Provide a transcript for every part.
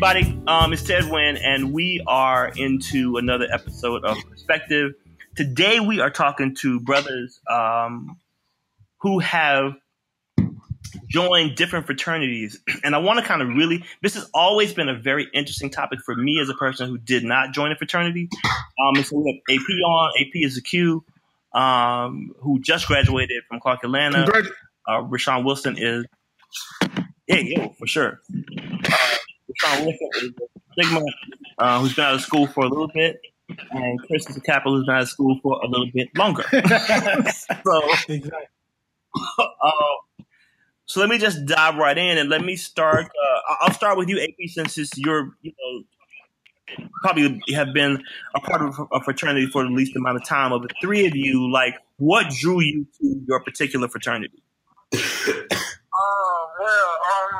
Everybody. Um, it's Ted Wynn, and we are into another episode of Perspective. Today, we are talking to brothers um, who have joined different fraternities. And I want to kind of really, this has always been a very interesting topic for me as a person who did not join a fraternity. Um, and so we have AP on. AP is a Q, um, who just graduated from Clark Atlanta. Uh, Rashawn Wilson is, yeah, yo, for sure. Uh, Rashawn Wilson is Sigma, uh, who's been out of school for a little bit. And Chris is a Kappa who's been out of school for a little bit longer. so, uh, so let me just dive right in and let me start. Uh, I- I'll start with you, AP, since it's your, you know, probably have been a part of a fraternity for the least amount of time. Of the three of you, like, what drew you to your particular fraternity? Um, well, um,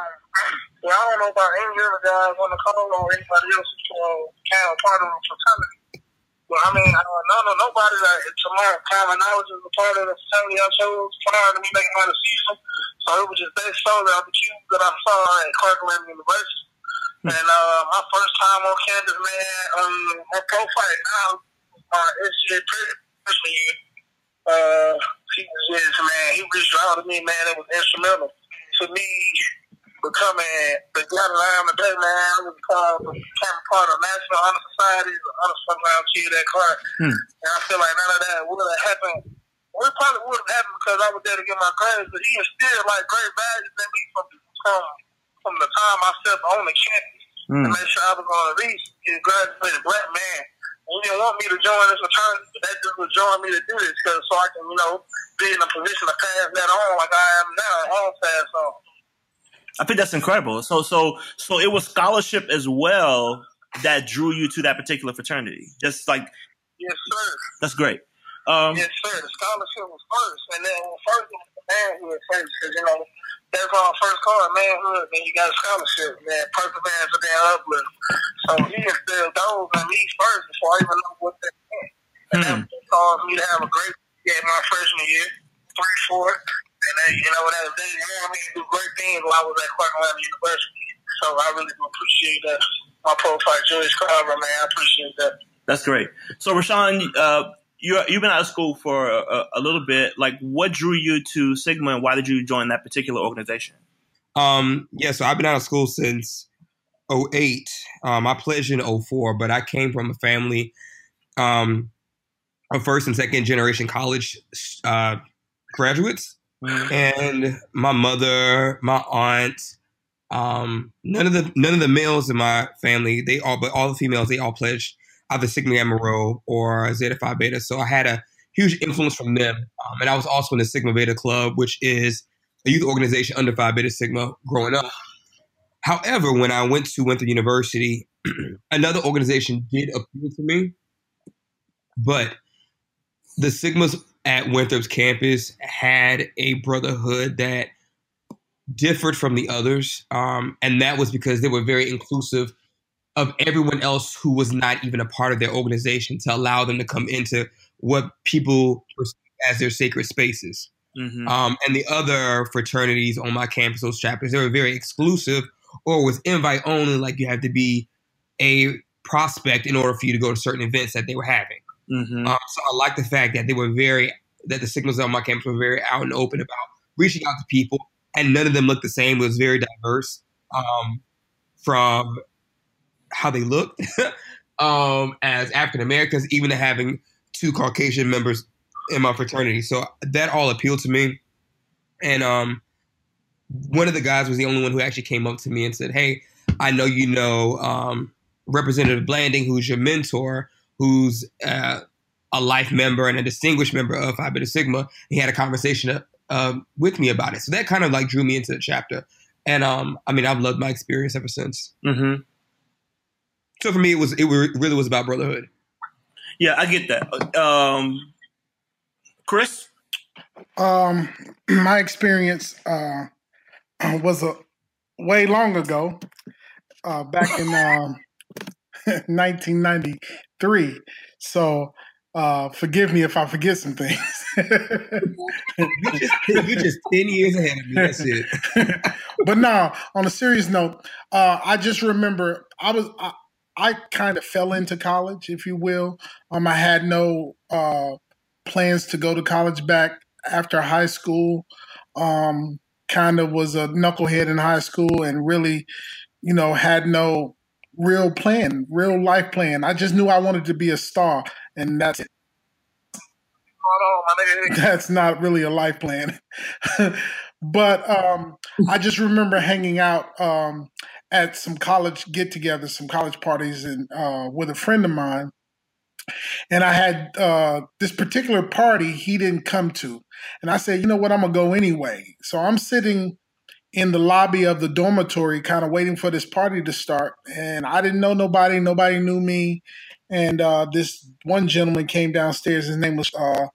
well, I don't know about any other guys on the call or anybody else who uh, kind of part of the fraternity. But I mean, uh, no, no, nobody that to my common knowledge is a part of the fraternity I chose prior to me making my decision. So it was just based solely on the Ques that I saw at Clarkland University. And uh, my first time on campus, man, um, my prophyte now, uh, SGA freshman year, uh, he was just, man, he reached out to me, man, it was instrumental to me becoming the guy that I am today, man. I was called became part of National Honor Society, the honor program kid at Clark. Hmm. And I feel like none of that would have happened. Well, it probably would have happened because I was there to get my grades, but he instilled like great values in me from from from the time I stepped on the campus to Mm. make sure I was going to at least get a black man. And he didn't want me to join this fraternity, but that just was joining me to do this because so I can, you know, be in a position to pass that on like I am now. Don't pass on. I think that's incredible. So, so, so it was scholarship as well that drew you to that particular fraternity. Just like Yes, sir. that's great. Um, Yes, sir. The scholarship was first, and then well, first it was the manhood first, because you know that's our first card, manhood. Then you got a scholarship, man, perseverance, and then uplift. So he instilled those in me first before I even know what that meant. And Hmm. that caused me to have a great year my freshman year, three, four, and then you know that they wanted me to do great things while I was at Clark Atlanta University. So I really do appreciate that. My prophyte, Julius Carver, man, I appreciate that. That's great. So, Rashawn, uh, you you've been out of school for a, a little bit. Like, what drew you to Sigma, and why did you join that particular organization? Um, yeah, so I've been out of school since 08. Um, I pledged in 04, but I came from a family um, of first and second generation college uh, graduates. And my mother, my aunt, um, none of the none of the males in my family, they all but all the females, they all pledged either Sigma Gamma Rho or Zeta Phi Beta. So I had a huge influence from them. Um, and I was also in the Sigma Beta Club, which is a youth organization under Phi Beta Sigma growing up. However, when I went to Winthrop University, another organization did appeal to me, but the Sigmas at Winthrop's campus had a brotherhood that differed from the others, um, and that was because they were very inclusive of everyone else who was not even a part of their organization to allow them to come into what people perceive as their sacred spaces. Mm-hmm. Um, and the other fraternities on my campus, those chapters, they were very exclusive or was invite only, like you had to be a prospect in order for you to go to certain events that they were having. Mm-hmm. Um, so I like the fact that they were very, that the Sigmas on my campus were very out and open about reaching out to people, and none of them looked the same. It was very diverse um, from how they looked um, as African Americans, even to having two Caucasian members in my fraternity. So that all appealed to me. And um, one of the guys was the only one who actually came up to me and said, Hey, I know you know um, Representative Blanding, who's your mentor, who's uh, a life member and a distinguished member of Phi Beta Sigma. He had a conversation uh, with me about it. So that kind of like drew me into the chapter. And um, I mean, I've loved my experience ever since. Mm-hmm. So for me, it was it really was about brotherhood. Yeah, I get that. Um, Chris, Um, my experience uh, was a way long ago, uh, back in um 1993. So Uh, forgive me if I forget some things. you just you're just ten years ahead of me. That's it. but now, on a serious note, uh, I just remember I was I, I kind of fell into college, if you will. Um, I had no uh, plans to go to college back after high school. Um, kind of was a knucklehead in high school and really, you know, had no real plan, real life plan. I just knew I wanted to be a star, and that's it. That's not really a life plan. but um, I just remember hanging out um, at some college get togethers, some college parties, and uh, with a friend of mine. And I had uh, this particular party he didn't come to. And I said, you know what, I'm going to go anyway. So I'm sitting in the lobby of the dormitory, kind of waiting for this party to start. And I didn't know nobody, nobody knew me. And uh, this one gentleman came downstairs. His name was uh,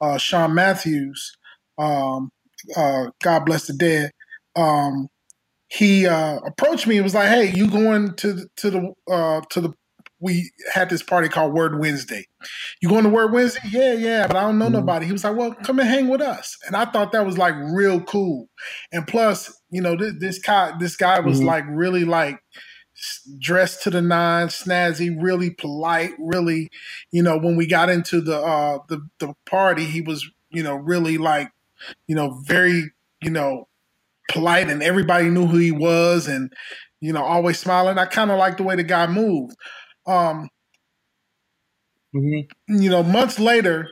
uh, Sean Matthews. Um, uh, God bless the dead. Um, he uh, approached me and was like, "Hey, you going to the, to the uh, to the we had this party called Word Wednesday. You going to Word Wednesday? Yeah, yeah, but I don't know mm-hmm. nobody. He was like, well, come and hang with us. And I thought that was like real cool. And plus, you know, this, this guy, this guy was mm-hmm. like really like dressed to the nine, snazzy, really polite, really, you know, when we got into the uh the the party, he was, you know, really like, you know, very, you know, polite and everybody knew who he was and you know, always smiling. I kind of like the way the guy moved. Um, mm-hmm. You know, months later,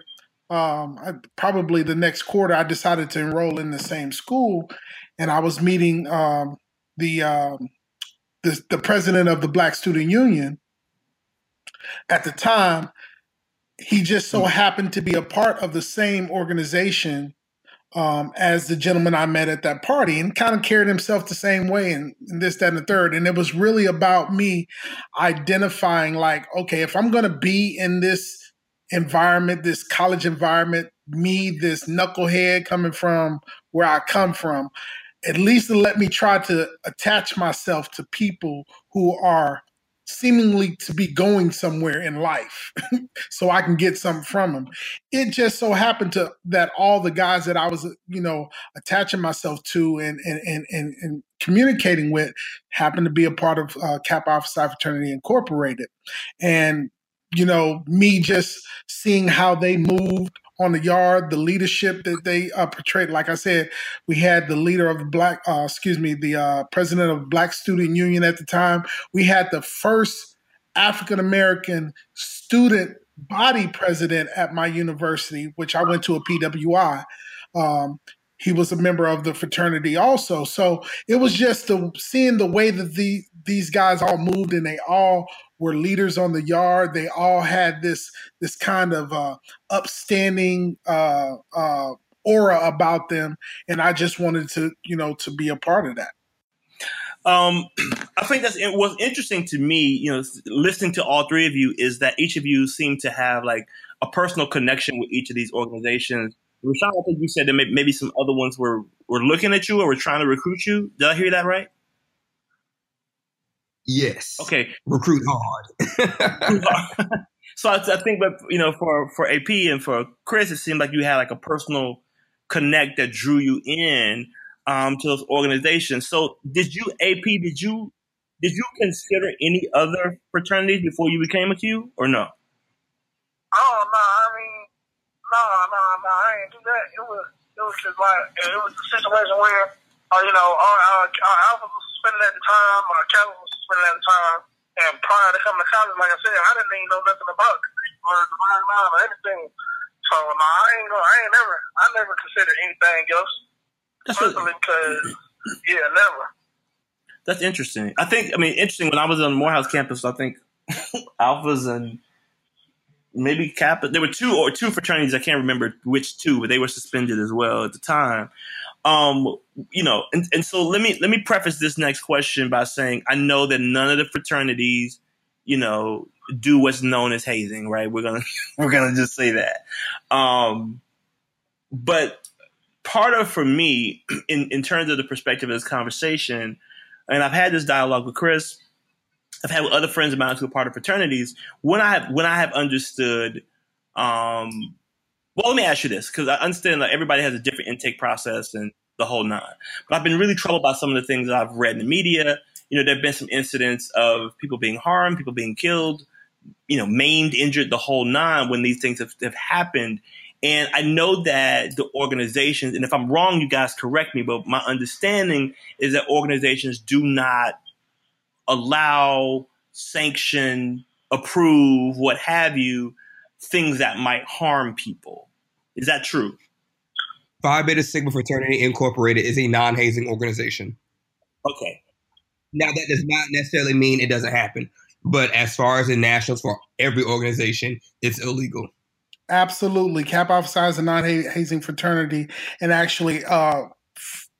um, I, probably the next quarter, I decided to enroll in the same school, and I was meeting um, the, um, the the president of the Black Student Union. At the time, he just so happened to be a part of the same organization um, as the gentleman I met at that party and kind of carried himself the same way and, and, this, that, and the third. And it was really about me identifying, like, okay, if I'm going to be in this environment, this college environment, me, this knucklehead coming from where I come from, at least let me try to attach myself to people who are seemingly to be going somewhere in life so I can get something from them. It just so happened to that all the guys that I was, you know, attaching myself to and and and and, and communicating with happened to be a part of uh, Kappa Alpha Fraternity Incorporated. And you know, me just seeing how they moved on the yard, the leadership that they uh, portrayed. Like I said, we had the leader of black, uh, excuse me, the uh, president of Black Student Union at the time. We had the first African American student body president at my university, which I went to a PWI. Um, he was a member of the fraternity also. So it was just the seeing the way that the these guys all moved and they all were leaders on the yard. They all had this this kind of uh, upstanding uh, uh, aura about them, and I just wanted to you know to be a part of that. Um, I think that's what's interesting to me. You know, listening to all three of you is that each of you seem to have like a personal connection with each of these organizations. Rashawn, I think you said that maybe some other ones were were looking at you or were trying to recruit you. Did I hear that right? Yes. Okay. Recruit hard. so I, I, think, but you know, for for AP and for Chris, it seemed like you had like a personal connect that drew you in um, to those organizations. So did you AP? Did you did you consider any other fraternities before you became a Q or no? Oh no, I mean, no, no, no, I didn't do that. It was it was just like it was a situation where, uh, you know, our, our, our alpha was suspended at the time, our Calvin was suspended that time, and prior to coming to college, like I said, I didn't even know nothing about or divine nine or anything. So no, I ain't gonna, I ain't never, I never considered anything else. That's Personally, because yeah, never. That's interesting. I think. I mean, interesting. When I was on Morehouse campus, I think alphas and maybe Kappa. There were two or two fraternities. I can't remember which two, but they were suspended as well at the time. Um, you know, and, and so let me let me preface this next question by saying I know that none of the fraternities, you know, do what's known as hazing, right? We're gonna we're gonna just say that. Um, but part of for me, in in terms of the perspective of this conversation, and I've had this dialogue with Chris, I've had with other friends of mine who are part of fraternities. When I have when I have understood Um, well, let me ask you this because I understand that everybody has a different intake process and the whole nine. But I've been really troubled by some of the things that I've read in the media. You know, there have been some incidents of people being harmed, people being killed, you know, maimed, injured, the whole nine when these things have, have happened. And I know that the organizations, and if I'm wrong, you guys correct me, but my understanding is that organizations do not allow, sanction, approve, what have you, things that might harm people. Is that true? Phi Beta Sigma Fraternity Incorporated is a non hazing organization. Okay. Now, that does not necessarily mean it doesn't happen. But as far as the nationals for every organization, it's illegal. Absolutely. Kappa Alpha Psi is a non hazing fraternity. And actually, uh,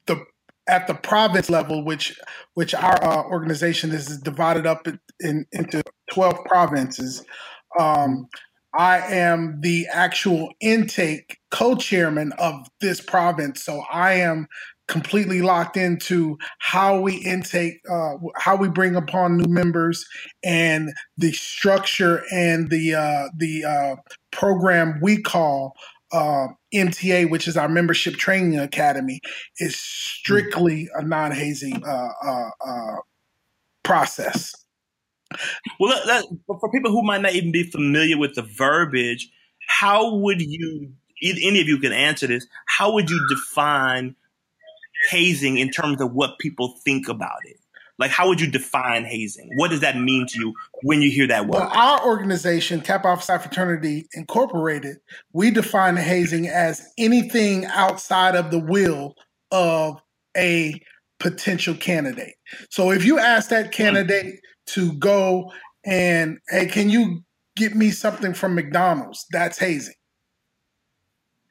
the at the province level, which which our uh, organization is divided up in, in, into 12 provinces, um, I am the actual intake co-chairman of this province. So I am completely locked into how we intake, uh, how we bring upon new members, and the structure and the uh, the uh, program we call uh, MTA, which is our membership training academy, is strictly a non hazing uh, uh, process. Well, for people who might not even be familiar with the verbiage, how would you, any of you can answer this, how would you define hazing in terms of what people think about it? Like, how would you define hazing? What does that mean to you when you hear that word? Well, our organization, Kappa Alpha Psi Fraternity Incorporated, we define hazing as anything outside of the will of a potential candidate. So if you ask that mm. candidate to go and, hey, can you get me something from McDonald's? That's hazing.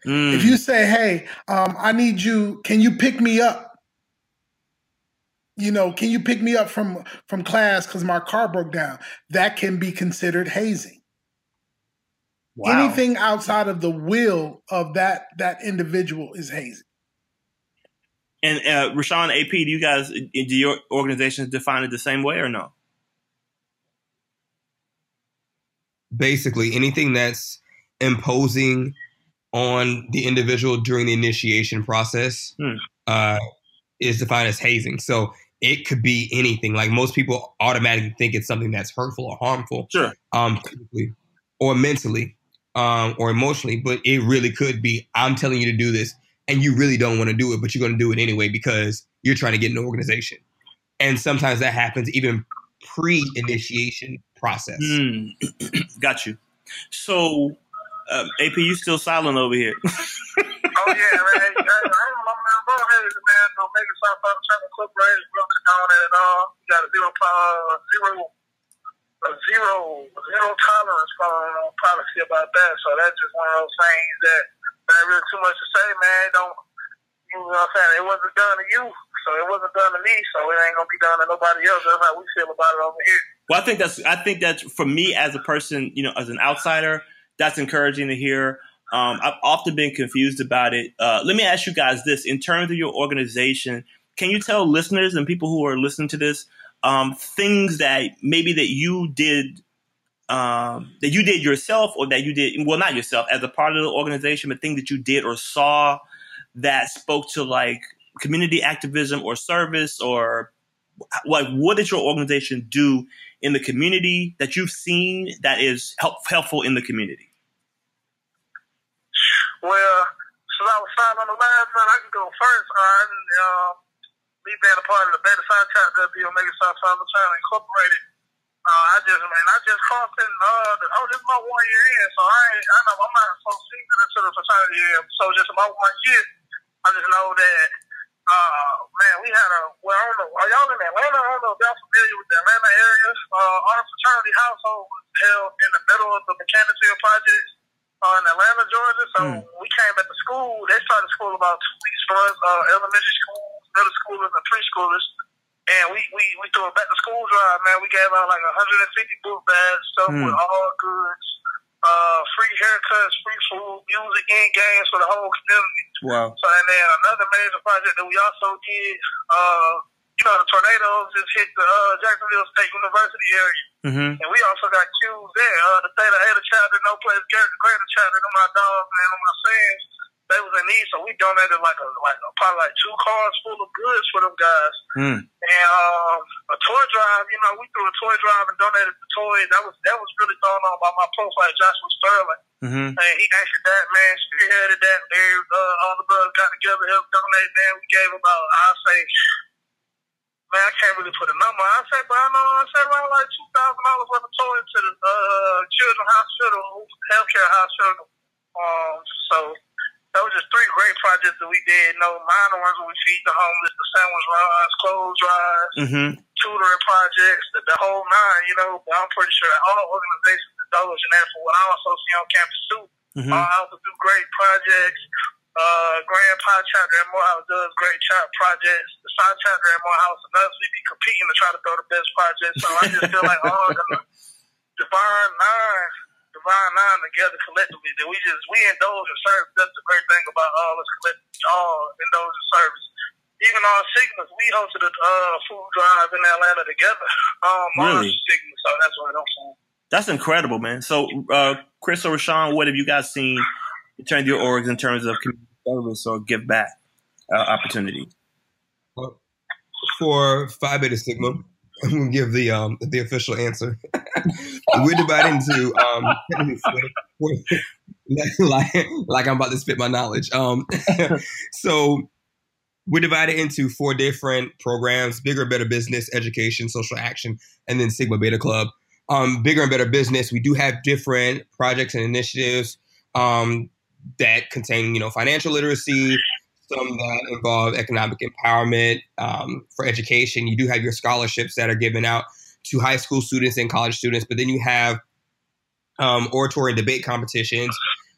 Mm. If you say, hey, um, I need you, can you pick me up? You know, can you pick me up from from class because my car broke down? That can be considered hazing. Wow. Anything outside of the will of that that individual is hazing. And uh, Rashawn, AP, do you guys do your organizations define it the same way or no? Basically, anything that's imposing on the individual during the initiation process hmm. uh, is defined as hazing. So it could be anything. Like most people automatically think it's something that's hurtful or harmful, sure, um, or mentally, um, or emotionally. But it really could be. I'm telling you to do this, and you really don't want to do it, but you're going to do it anyway because you're trying to get an organization. And sometimes that happens even pre-initiation process. Mm. Got you. So um, AP, you still silent over here. oh yeah, man. Hey, hey, I ain't my man, bro. Hey, man, no make it stop out trying to incorporate, we don't condone it at all. You got a zero, uh, zero, a zero, zero tolerance uh, policy about that. So that's just one of those things that that really too much to say, man. Don't you know what I'm saying? It wasn't done to you, so it wasn't done to me, so it ain't gonna be done to nobody else. That's how we feel about it over here. Well, I think that's I think that for me as a person, you know, as an outsider that's encouraging to hear. Um, I've often been confused about it. Uh, let me ask you guys this: in terms of your organization, can you tell listeners and people who are listening to this um, things that maybe that you did um, that you did yourself, or that you did well, not yourself as a part of the organization, but things that you did or saw that spoke to like community activism or service, or like what did your organization do in the community that you've seen that is help, helpful in the community? Well, since I was signed on the last man, I can go first. Uh, uh, me being a part of the Beta Psi chapter of the Omega Psi Phi Fraternity Incorporated, uh, I just, man, I just crossed in, uh, the, oh, this is my one year in, so I ain't, I know I'm not so seasoned into the fraternity yet. So just about one year, I just know that uh, man, we had a, well, I don't know, are y'all in Atlanta? I don't know if y'all familiar with the Atlanta area. Uh, our fraternity household was held in the middle of the Mechanicsville project uh, in Atlanta, Georgia. So mm. we came at the school. They started school about two weeks for us, uh, elementary school, middle schoolers, and preschoolers. And we, we, we threw a back to school drive, man. We gave out like 150 book bags, stuff mm. with all goods uh, free haircuts, free food, music, and games for the whole community. Wow. So, and then another major project that we also did, uh, you know, the tornadoes just hit the uh, Jacksonville State University area. Mm-hmm. And we also got Ques there. Uh, the Theta Eta chapter, No Place Greater chapter, to my dogs and on my fans, they was in need, so we donated like a like a, probably like two cars full of goods for them guys. Mm. And um, a toy drive, you know, we threw a toy drive and donated the toys. That was that was really thrown on by my prophyte, Joshua Sterling. Mm-hmm. And he actually that man spearheaded that. They, uh, all the brothers got together, helped donate. Man, we gave about I'll say man, I can't really put a number. I say, but I know I say around like two thousand dollars worth of toys to the uh, children's hospital, healthcare hospital. Um, so those are three great projects that we did. No minor ones where we feed the homeless, the sandwich rides, clothes rides, Mm-hmm. tutoring projects, the, the whole nine. You know, but I'm pretty sure that all organizations indulge in that for what I also see on campus too. Mm-hmm. Uh, I also do great projects. Uh, Grandpa chapter at Morehouse does great child projects. The side chapter at Morehouse and us, we be competing to try to throw the best projects. So I just feel like all the divine nine, divine nine together collectively that we just we indulge in service. That's the great thing about all this collective, all indulge in service. Even our Sigmas, we hosted a uh, food drive in Atlanta together. Um, Really? our Sigma, so that's what I'm saying. That's incredible, man. So, uh, Chris or Rashawn, what have you guys seen in terms of your orgs in terms of community service or give back uh, opportunities? for Phi Beta Sigma, I'm gonna give the um the official answer. We're divided into um like like I'm about to spit my knowledge. Um, so we're divided into four different programs: bigger, better business, education, social action, and then Sigma Beta Club. Um, bigger and better business. We do have different projects and initiatives um, that contain, you know, financial literacy, some that involve economic empowerment um, for education. You do have your scholarships that are given out to high school students and college students, but then you have um, oratory and debate competitions.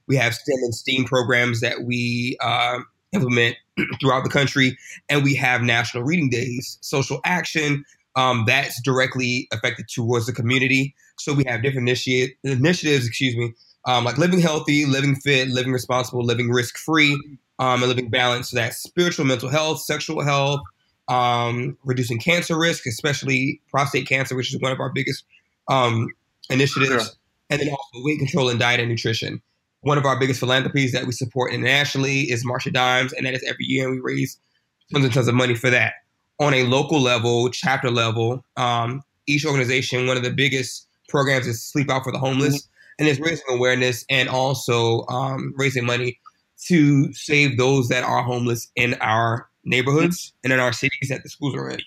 We have STEM and STEAM programs that we uh, implement throughout the country, and we have national reading days, social action. Um, that's directly affected towards the community. So we have different initi- initiatives, excuse me, um, like living healthy, living fit, living responsible, living risk free, um, and living balance. So that's spiritual, mental health, sexual health, um, reducing cancer risk, especially prostate cancer, which is one of our biggest um, initiatives, Sure. and then also weight control and diet and nutrition. One of our biggest philanthropies that we support internationally is March of Dimes, and that is every year, and we raise tons and tons of money for that. On a local level, chapter level, um, each organization, one of the biggest programs is Sleep Out for the Homeless, and it's raising awareness and also um, raising money to save those that are homeless in our neighborhoods and in our cities that the schools are in.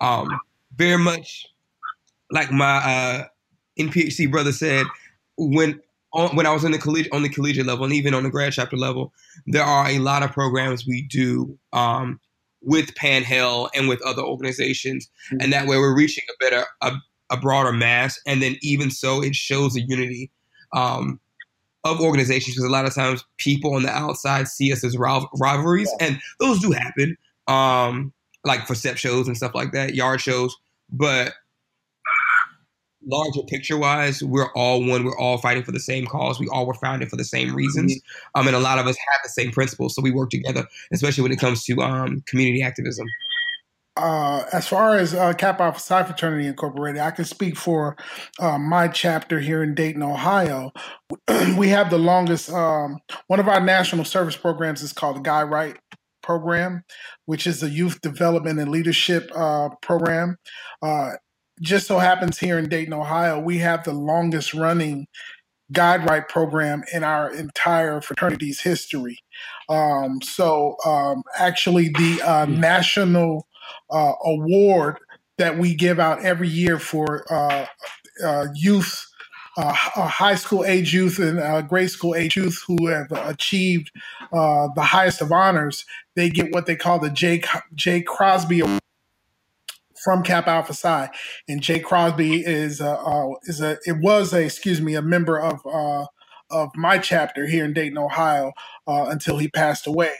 Um, very much like my uh, NPHC brother said, when on, when I was in the collegiate on the collegiate level and even on the grad chapter level, there are a lot of programs we do um, with Panhell and with other organizations, and that way we're reaching a better a, a broader mass. And then even so, it shows the unity um, of organizations because a lot of times people on the outside see us as rival- rivalries, and those do happen, um, like for step shows and stuff like that, yard shows. But larger picture wise, we're all one. We're all fighting for the same cause. We all were founded for the same reasons, um, and a lot of us have the same principles. So we work together, especially when it comes to um, community activism. Uh, as far as uh, Kappa Alpha Psi Fraternity Incorporated, I can speak for uh, my chapter here in Dayton, Ohio. we have the longest, um, one of our national service programs is called the Guide Right Program, which is a youth development and leadership uh, program. Uh, just so happens here in Dayton, Ohio, we have the longest running guide right program in our entire fraternity's history. Um, so um, actually, the uh, national uh, award that we give out every year for uh, uh, youth, uh, high school age youth and grade school age youth who have achieved the highest of honors, they get what they call the J. J. Crosby Award from Kappa Alpha Psi, and Jay Crosby is a, uh, is a it was a excuse me a member of uh, of my chapter here in Dayton, Ohio, uh, until he passed away.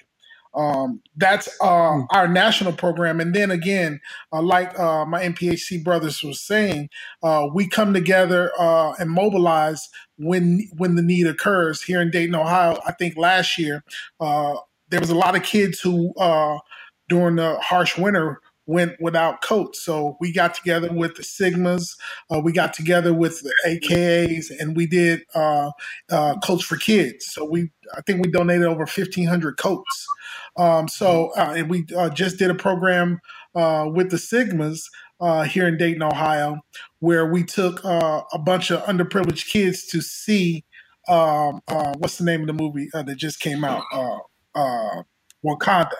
Um, that's uh, our national program, and then again, uh, like uh, my NPHC brothers was saying, uh, we come together uh, and mobilize when when the need occurs. Here in Dayton, Ohio, I think last year uh, there was a lot of kids who uh, during the harsh winter went without coats. So we got together with the Sigmas, uh, we got together with the AKAs, and we did uh, uh, coats for kids. So we, I think we donated over fifteen hundred coats. Um, so uh, and we uh, just did a program uh, with the Sigmas. here in Dayton, Ohio, where we took a bunch of underprivileged kids to see um, what's the name of the movie that just came out? Wakanda.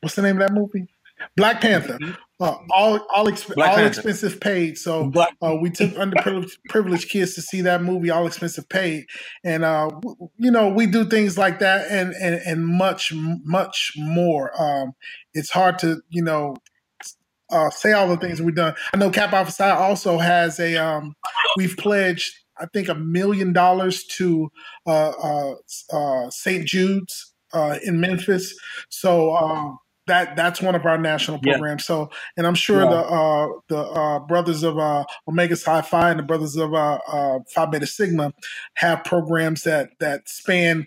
What's the name of that movie? Black Panther. Mm-hmm. Uh, all all, exp- all expensive paid. So uh, we took underprivileged kids to see that movie, all expensive paid, and uh, you know we do things like that and and and much much more. Um, it's hard to you know uh, say all the things we've done. I know Kappa Alpha Psi also has a um, we've pledged I think a million dollars to uh, uh, uh St. Jude's uh, in Memphis. So um, that that's one of our national programs. Yeah. So, and I'm sure yeah. the uh, the uh, brothers of uh, Omega Psi Phi and the brothers of uh, uh, Phi Beta Sigma have programs that that span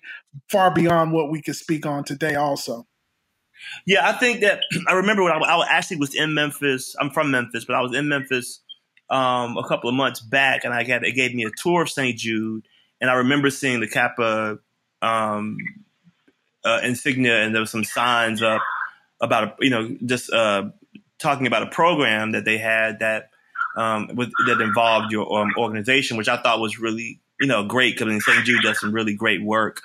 far beyond what we could speak on today. Also. Yeah, I think that I remember when I, I actually was in Memphis. I'm from Memphis, but I was in Memphis um, a couple of months back, and I got it gave me a tour of St. Jude, and I remember seeing the Kappa um, uh, insignia, and there was some signs up about a, you know just uh, talking about a program that they had that um, with, that involved your um, organization, which I thought was really you know great because St. Jude does some really great work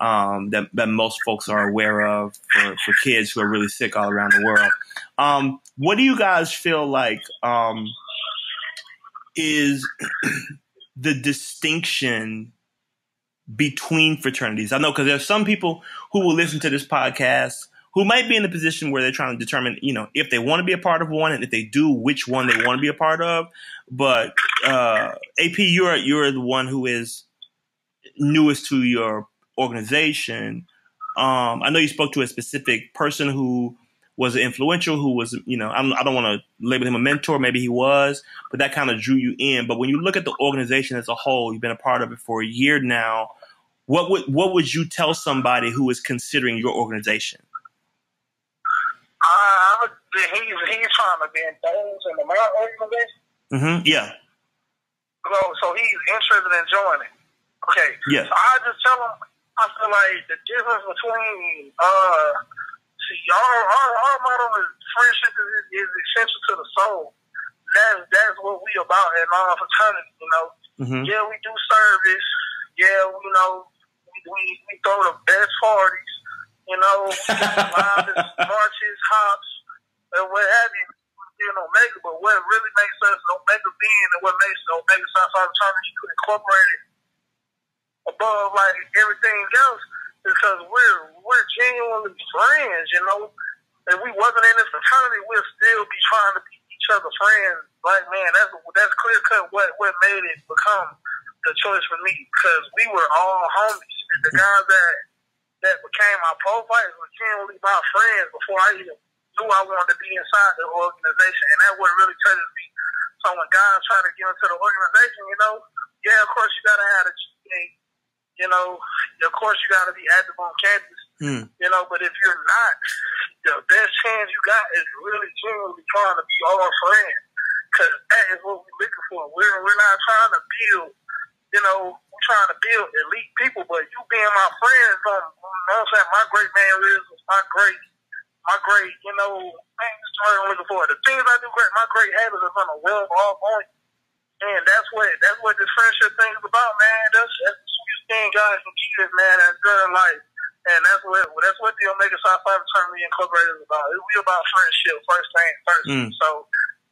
um, that, that most folks are aware of for, for kids who are really sick all around the world. Um, what do you guys feel like um, is the distinction between fraternities? I know because there's some people who will listen to this podcast who might be in a position where they're trying to determine, you know, if they want to be a part of one, and if they do, which one they want to be a part of. But uh, AP, you're you're the one who is newest to your organization. Um, I know you spoke to a specific person who was influential, who was, you know, I don't, I don't want to label him a mentor. Maybe he was, but that kind of drew you in. But when you look at the organization as a whole, you've been a part of it for a year now. What would what would you tell somebody who is considering your organization? Uh, he's he's trying to be indulged in the Mount organization. Mm-hmm. Yeah. So, so he's interested in joining. Okay. Yeah. So I just tell him. I feel like the difference between uh, see, our our, our motto is friendship is, is essential to the soul. That's that's what we about in our fraternity. You know. Mm-hmm. Yeah, we do service. Yeah, you know, we, we we throw the best parties you know, marches, hops, and what have you. Know, Omega, but what really makes us Omega being and what makes Omega Psi Phi Fraternity incorporated above like everything else is because we're we're genuinely friends, you know. If we wasn't in this fraternity, we'd still be trying to be each other friends. Like man, that's that's clear cut what what made it become the choice for me because we were all homies. And the guys that that became my prophytes were genuinely my friends before I even knew I wanted to be inside the organization. And that what really touches me. So when guys try to get into the organization, you know, yeah, of course you gotta have a GPA. You know, of course you gotta be active on campus. Mm. You know, but if you're not, the best chance you got is really genuinely trying to be all friends. Cause that is what we're looking for. We're we're not trying to build you know, trying to build elite people, but you being my friend, um, you know what I'm saying? My great man is my great, my great, you know, things I'm looking for. The things I do great, my great habits are gonna rub off on you. And that's what that's what this friendship thing is about, man. That's that's the sweetest thing guys can give, man, that's good in life. And that's what that's what the Omega Psi Phi Fraternity Incorporated is about. It's we about friendship first thing first. Mm. So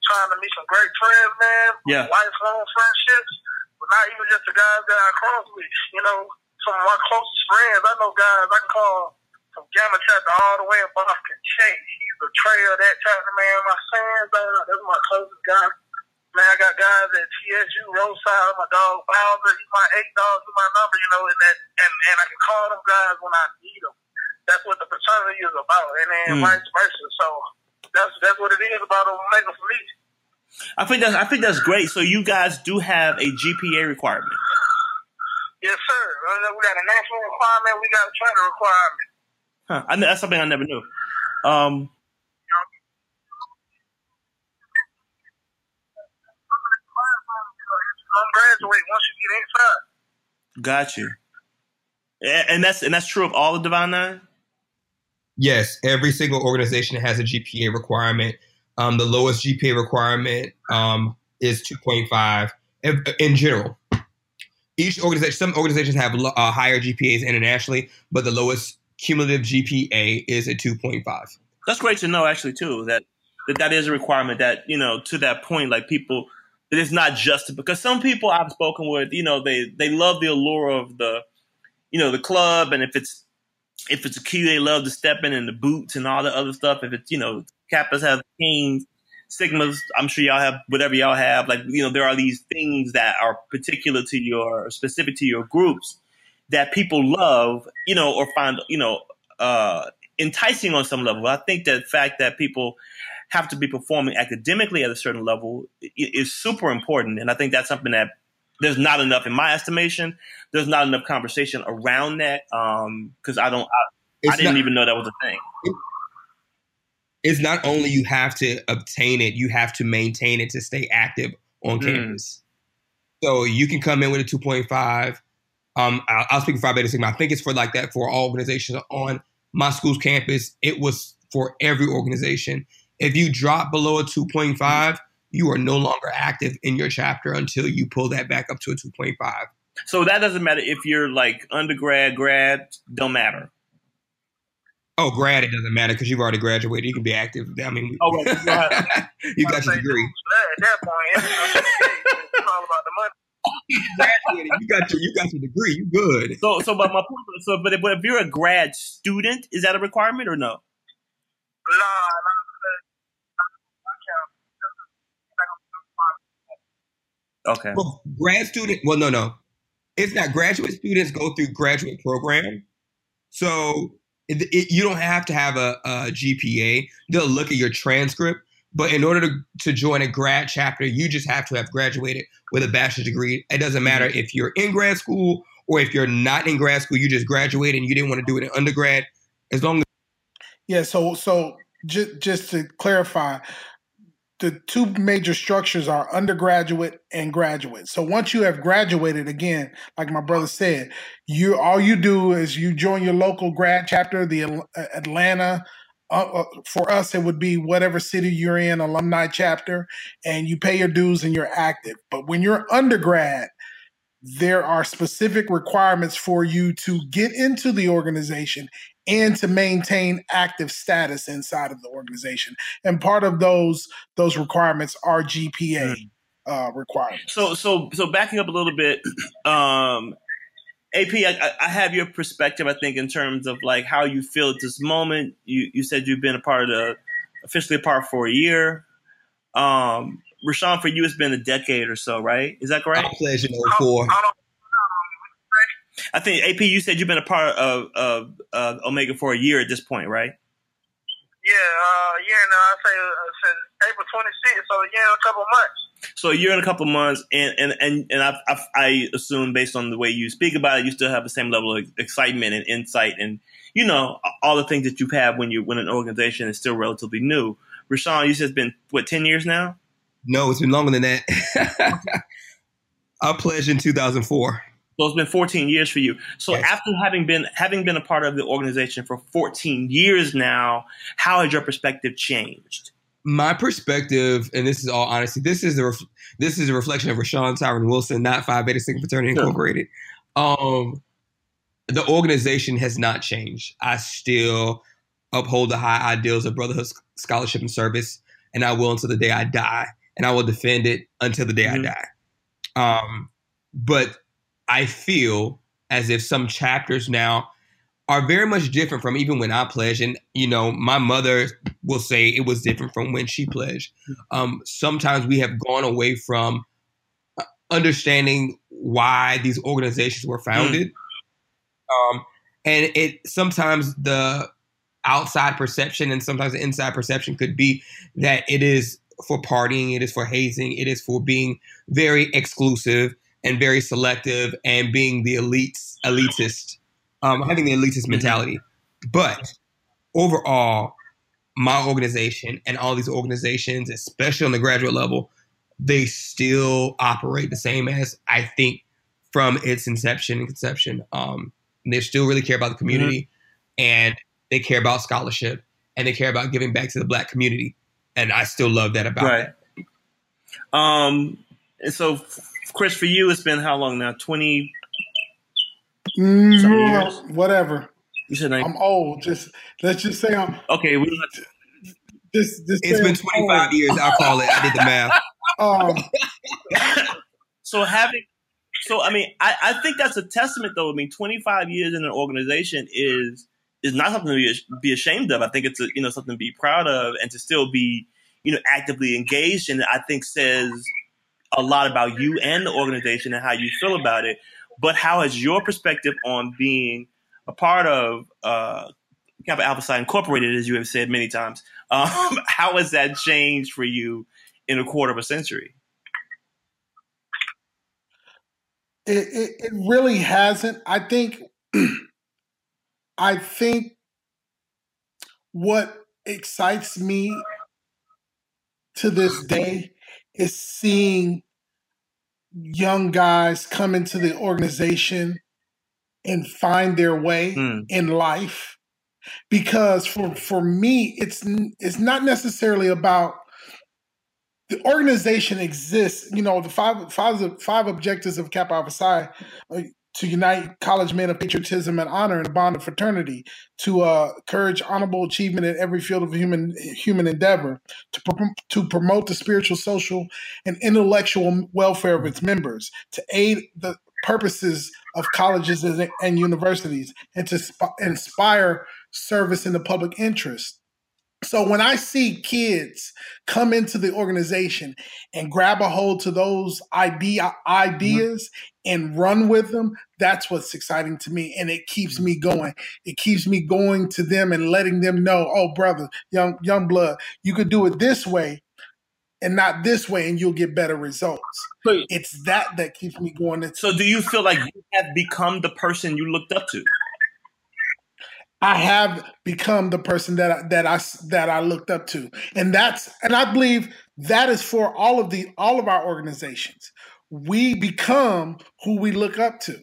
trying to meet some great friends, man. Yeah. Lifelong friendships but not even just the guys that I cross with. You know, some of my closest friends, I know guys I can call from Gamma chapter all the way in Boston. Chase, he's a trail that chapter, man. My sons, uh, that's my closest guy. Man, I got guys at TSU, Rho Psi, my dog Bowser, he's my eight dogs, he's my number, you know, and that, and, and I can call them guys when I need them. That's what the fraternity is about, and then mm. vice versa. So that's that's what it is about Omega for me. I think that's I think that's great. So you guys do have a GPA requirement. Yes, sir. Uh, we got a national requirement. We got a charter requirement. Huh. I, that's something I never knew. Um, graduate once you get inside. Got you. And that's and that's true of all the Divine Nine. Yes, every single organization has a GPA requirement. Um, the lowest GPA requirement um, is 2.5 in, in general. Each organization, some organizations have uh, higher GPAs internationally, but the lowest cumulative GPA is a 2.5. That's great to know, actually, too. That that that is a requirement. That you know, to that point, like people, that it's not just because some people I've spoken with, you know, they they love the allure of the, you know, the club, and if it's if it's a key, they love to step in and the boots and all the other stuff. If it's you know, Kappas have kings, Sigmas, I'm sure y'all have whatever y'all have. Like you know, there are these things that are particular to your specific to your groups that people love, you know, or find you know uh, enticing on some level. I think that the fact that people have to be performing academically at a certain level is super important, and I think that's something that there's not enough, in my estimation. There's not enough conversation around that because I don't, I, I didn't not, even know that was a thing. It's not only you have to obtain it, you have to maintain it to stay active on Mm. campus. So you can come in with a 2.5. Um, I'll, I'll speak for Phi Beta Sigma. I think it's for like that for all organizations on my school's campus. It was for every organization. If you drop below a 2.5, you are no longer active in your chapter until you pull that back up to a 2.5. So that doesn't matter if you're like undergrad, grad, don't matter. Oh, grad, it doesn't matter because you've already graduated. You can be active. I mean, Oh, right, you have- you got your degree. At that point, it's all about the money. graduated. You got your you got your degree. You good. So, so, but my point, so, but if, but if you're a grad student, is that a requirement or no? Nah, nah, because I can't. Okay. Well, grad student. Well, no, no. It's not. Graduate students go through graduate program, so it, it, you don't have to have a, a GPA. They'll look at your transcript, but in order to, to join a grad chapter, you just have to have graduated with a bachelor's degree. It doesn't matter mm-hmm. if you're in grad school or if you're not in grad school. You just graduated and you didn't want to do it in undergrad. As long as Yeah, so so just just to clarify, the two major structures are undergraduate and graduate. So once you have graduated, again, like my brother said, you all you do is you join your local grad chapter, the Al- Atlanta. Uh, uh, for us, it would be whatever city you're in, alumni chapter, and you pay your dues and you're active. But when you're undergrad, there are specific requirements for you to get into the organization and to maintain active status inside of the organization. And part of those those requirements are GPA uh, requirements. So, so, so backing up a little bit, um, AP, I, I have your perspective. I think in terms of like how you feel at this moment. You you said you've been a part of the officially a part for a year. Um, Rashawn, for you, it's been a decade or so, right? Is that correct? I pledged in I 04. I think AP, you said you've been a part of, of uh, Omega for a year at this point, right? Yeah, uh, yeah, no, I say uh, since April 26th, so yeah, a couple months. So a year and a couple months, and and and, and I, I, I assume based on the way you speak about it, you still have the same level of excitement and insight, and you know all the things that you've had when you when an organization is still relatively new. Rashawn, you said it's been what ten years now. No, it's been longer than that. I pledged in 2004. So it's been 14 years for you. So Yes. after having been having been a part of the organization for 14 years now, how has your perspective changed? My perspective, and this is all honesty, this is the ref- this is a reflection of Rashawn Tyron Wilson, not Phi Beta Sigma Fraternity Sure. Incorporated. Um, the organization has not changed. I still uphold the high ideals of brotherhood, scholarship, and service, and I will until the day I die, and I will defend it until the day Mhm. I die. Um, but I feel as if some chapters now are very much different from even when I pledged. And, you know, my mother will say it was different from when she pledged. Um, sometimes we have gone away from uh, understanding why these organizations were founded. Um, and it sometimes the outside perception and sometimes the inside perception could be that it is for partying, it is for hazing, it is for being very exclusive and very selective and being the elites elitist um, having the elitist mentality but overall my organization and all these organizations especially on the graduate level they still operate the same as i think from its inception and conception. Um, they still really care about the community, mm-hmm. and they care about scholarship, and they care about giving back to the Black community. And I still love that about right. it. Um, and so, Chris, for you, it's been how long now? Twenty. Mm, whatever. You said I'm old. Just let's just say I'm okay. We do just, just it's been 25 years. I'll call it. I did the math. Um, so having, so I mean, I, I think that's a testament, though. I mean, 25 years in an organization is is not something to be, ashamed of. I think it's a, you know something to be proud of, and to still be you know actively engaged. And I think says a lot about you and the organization and how you feel about it. But how has your perspective on being a part of uh, Kappa Alpha Psi Incorporated, as you have said many times, um, how has that changed for you in a quarter of a century? It, it, it really hasn't. I think. I think what excites me to this day is seeing young guys come into the organization and find their way mm. in life because for for me it's it's not necessarily about the organization exists you know the five five five objectives of kappa psi to unite college men of patriotism and honor in a bond of fraternity, to uh, encourage honorable achievement in every field of human human endeavor, to, to promote the spiritual, social, and intellectual welfare of its members, to aid the purposes of colleges and, and universities, and to sp- inspire service in the public interest. So when I see kids come into the organization and grab a hold to those idea mm-hmm. ideas and run with them, that's what's exciting to me. And it keeps me going. It keeps me going to them and letting them know, oh brother, young young blood, you could do it this way and not this way and you'll get better results. it's that that keeps me going. So do you feel like you have become the person you looked up to? I have become the person that I, that I that I looked up to, and that's and I believe that is for all of the all of our organizations. We become who we look up to.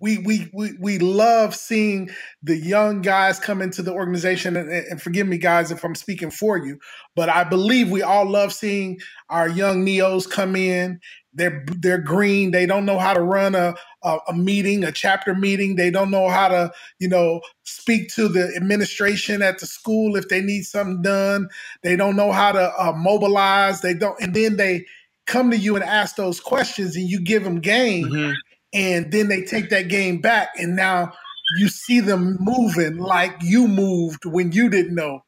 We we we we love seeing the young guys come into the organization, and, and forgive me, guys, if I'm speaking for you, but I believe we all love seeing our young neos come in they're they're green. They don't know how to run a, a, a meeting, a chapter meeting. They don't know how to you know speak to the administration at the school if they need something done. They don't know how to uh, mobilize. They don't, and then they come to you and ask those questions, and you give them game, mm-hmm. and then they take that game back, and now you see them moving like you moved when you didn't know.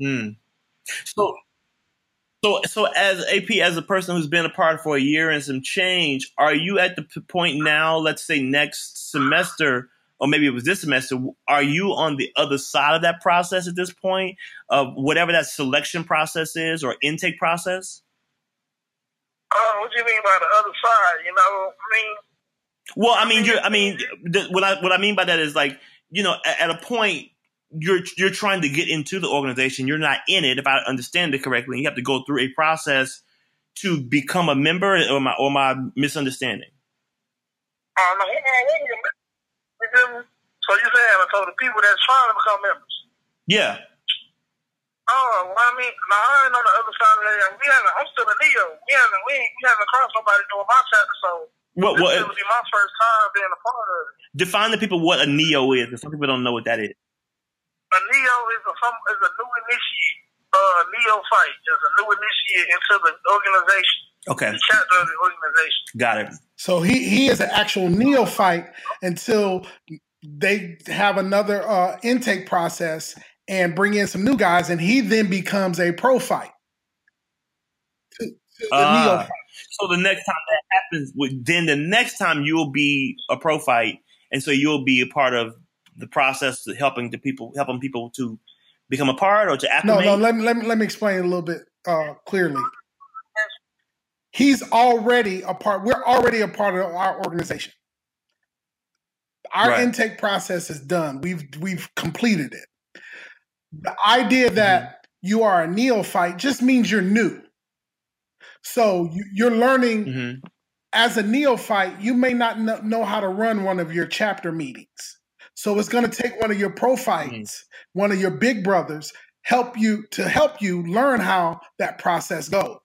Hmm. So so, so as AP, as a person who's been a part for a year and some change, are you at the point now? Let's say next semester, or maybe it was this semester. Are you on the other side of that process at this point of whatever that selection process is or intake process? Uh, what do you mean by the other side? You know, I mean. Well, I mean, you're. I mean, what I what I mean by that is like, you know, at, at a point you're you're trying to get into the organization. You're not in it, if I understand it correctly. You have to go through a process to become a member, or my or my misunderstanding. Um, so you saying so the people that's trying to become members? Yeah. Oh, well, I mean, now I ain't on the other side of that. We haven't. I'm still a Neo. We haven't. We, we haven't crossed nobody doing my chapter, so what? What? This will be my first time being a part of it. Define the people what a Neo is, because some people don't know what that is a neo is a some is a new initiate. Uh, neophyte is a new initiate into the organization. Okay. The chapter of the organization. Got it. So he he is an actual neophyte until they have another uh, intake process and bring in some new guys, and he then becomes a prophyte. To, to the uh, neophyte. So the next time that happens, then the next time you'll be a prophyte, and so you'll be a part of the process to helping the people, helping people to become a part or to acclimate? No, no. Let me let me, let me explain a little bit uh, clearly. He's already a part. We're already a part of our organization. Our right. intake process is done. We've we've completed it. The idea that mm-hmm. you are a neophyte just means you're new. So you, are learning mm-hmm. as a neophyte, you may not kn- know how to run one of your chapter meetings. So it's going to take one of your mm. one of your big brothers, help you to help you learn how that process goes.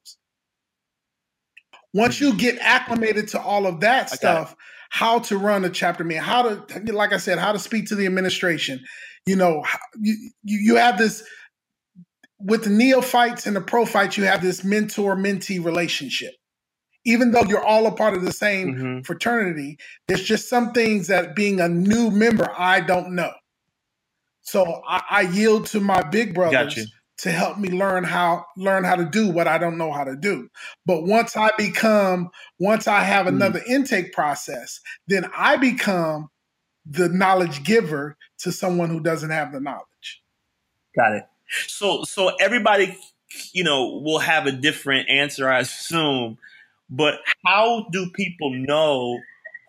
Once you get acclimated to all of that stuff, how to run a chapter meeting, how to, like I said, how to speak to the administration, you know, you, you have this with the neophytes and the prophytes, you have this mentor mentee relationship. Even though you're all a part of the same mm-hmm. fraternity, there's just some things that being a new member, I don't know. So I, I yield to my big brothers to help me learn how learn how to do what I don't know how to do. But once I become, once I have mm-hmm. another mm. intake process, then I become the knowledge giver to someone who doesn't have the knowledge. Got it. So so everybody, you know, will have a different answer, I assume. But how do people know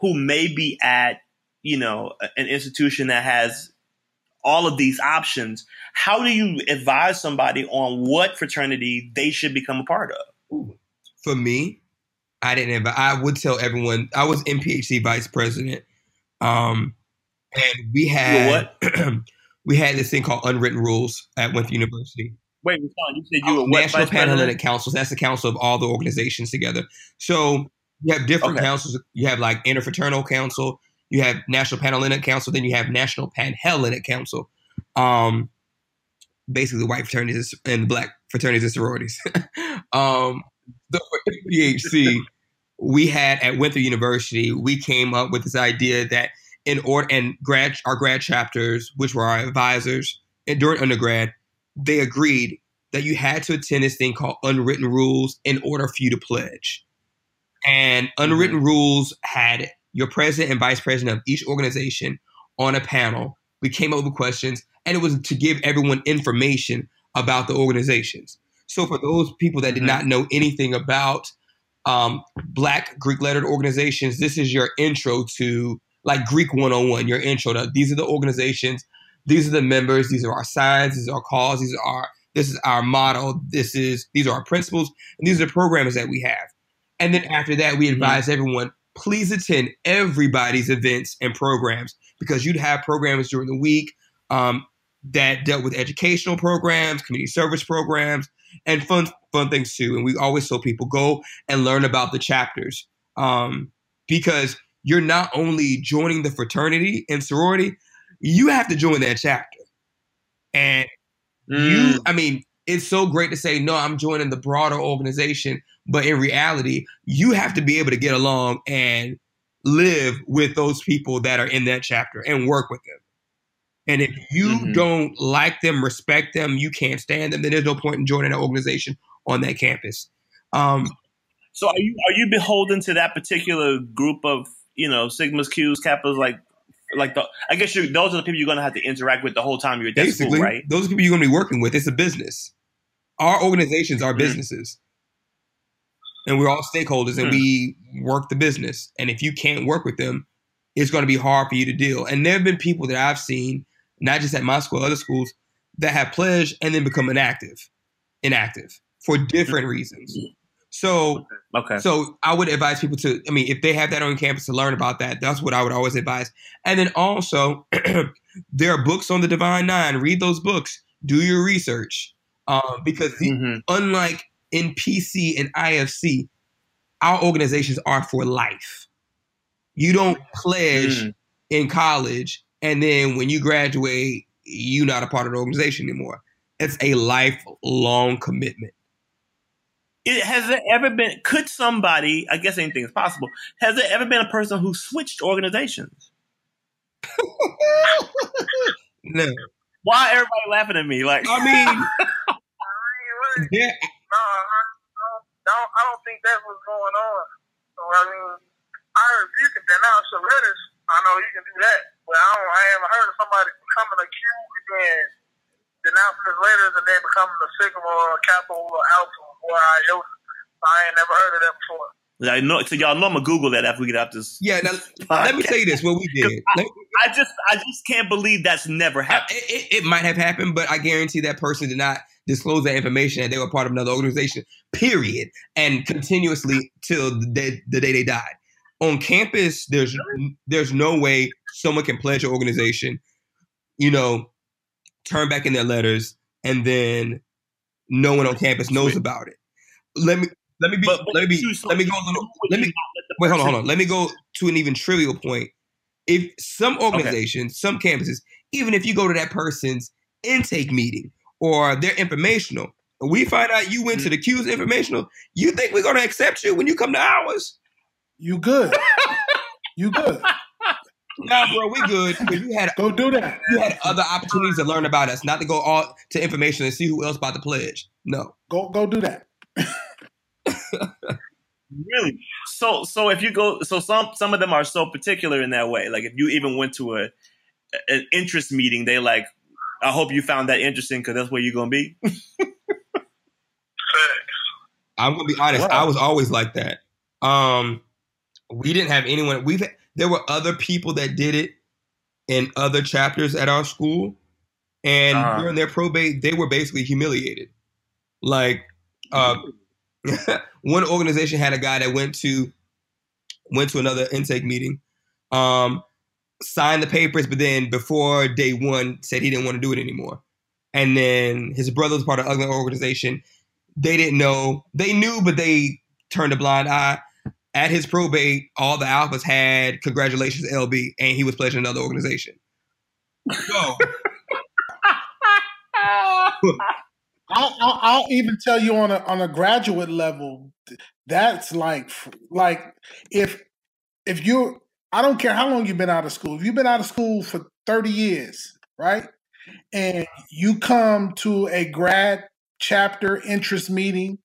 who may be at, you know, an institution that has all of these options. How do you advise somebody on what fraternity they should become a part of? For me, I didn't. I would tell everyone. I was NPHC vice president, um, and we had we had this thing called unwritten rules at Winthrop University. Wait, you said you were National Panhellenic Councils. That's the council of all the organizations together. So you have different okay. councils. You have like interfraternal council you have National Panhellenic Council, then you have National Panhellenic Council. Um, basically white fraternities and black fraternities and sororities. um, the PHC, we had at Winthrop University, we came up with this idea that in order and grad our grad chapters, which were our advisors and during undergrad, they agreed that you had to attend this thing called unwritten rules in order for you to pledge. And unwritten mm-hmm. rules had your president and vice president of each organization on a panel. We came up with questions, and it was to give everyone information about the organizations. So for those people that did mm-hmm. not know anything about um, Black Greek lettered organizations, this is your intro to like Greek 101, your intro to these are the organizations, these are the members, these are our signs, these are our calls, these are our this is our model, this is these are our principles, and these are the programs that we have. And then after that, we mm-hmm. advise mm-hmm. everyone please attend everybody's events and programs because you'd have programs during the week um, that dealt with educational programs, community service programs, and fun fun things too. And we always tell people go and learn about the chapters um, because you're not only joining the fraternity and sorority, you have to join that chapter. And mm. you, I mean, it's so great to say, no, I'm joining the broader organization but in reality, you have to be able to get along and live with those people that are in that chapter and work with them. And if you mm-hmm. don't like them, respect them, you can't stand them, then there's no point in joining an organization on that campus. Um, so are you are you beholden to that particular group of you know sigmas, q's, kappas, like like the? I guess you those are the people you're going to have to interact with the whole time you're at Basically, school, right? Those are people you're going to be working with. It's a business. Our organizations are mm-hmm. businesses and we're all stakeholders and hmm. we work the business. And if you can't work with them, it's going to be hard for you to deal. And there have been people that I've seen, not just at my school, other schools, that have pledged and then become inactive, inactive for different reasons. So, okay. So I would advise people to, I mean, if they have that on campus to learn about that, that's what I would always advise. And then also, there are books on the Divine Nine. Read those books. Do your research, uh, because mm-hmm. unlike in PC and IFC, our organizations are for life. You don't pledge mm. in college and then when you graduate, you're not a part of the organization anymore. It's a lifelong commitment. It, has there ever been, could somebody, I guess anything is possible, has there ever been a person who switched organizations? no. Why everybody laughing at me? Like, I mean, yeah. no, I don't, I don't think that's what's going on. So, I mean, I heard you can denounce the letters. I know you can do that. But I, don't, I haven't heard of somebody becoming a Q and then denouncing his letters and then becoming a Sigma or a capital or Alpha or Iota. I ain't never heard of that before. I know, so y'all know I'm gonna Google that after we get out this. Yeah, now podcast. let me tell you this: what we did. I, I, just, I just can't believe that's never happened. I, it, it, might have happened, but I guarantee that person did not disclose that information and they were part of another organization, period, and continuously till the day, the day they died. On campus, there's there's no way someone can pledge an organization, you know, turn back in their letters, and then no one on campus knows about it. Let me let me be But- but let me be so let me go a little let me not let the wait hold on hold on let me go to an even trivial point. If some organizations, some campuses, even if you go to that person's intake meeting or their informational, and we find out you went to mm. the Q's informational, you think we're gonna accept you when you come to ours? You good? you good? Nah, bro, we good. 'cause you had Go do that. you had other opportunities to learn about us, not to go all to information and see who else bought the pledge. No. Go go do that. Really? So so if you go so some some of them are so particular in that way. Like if you even went to a an interest meeting, they like, I hope you found that interesting because that's where you're gonna be. I'm gonna be honest. Wow. I was always like that. Um, we didn't have anyone. We've there were other people that did it in other chapters at our school, and Uh-huh. during their probate, they were basically humiliated. Like, uh, one organization had a guy that went to went to another intake meeting, um, signed the papers, but then before day one said he didn't want to do it anymore. And then his brother was part of another organization. They didn't know. They knew, but they turned a blind eye. At his probate, all the alphas had congratulations LB, and he was pledging another organization. So I'll, I'll, I'll even tell you on a on a graduate level, that's like like if if you I don't care how long you've been out of school. If you've been out of school for thirty years, right, and you come to a grad chapter interest meeting,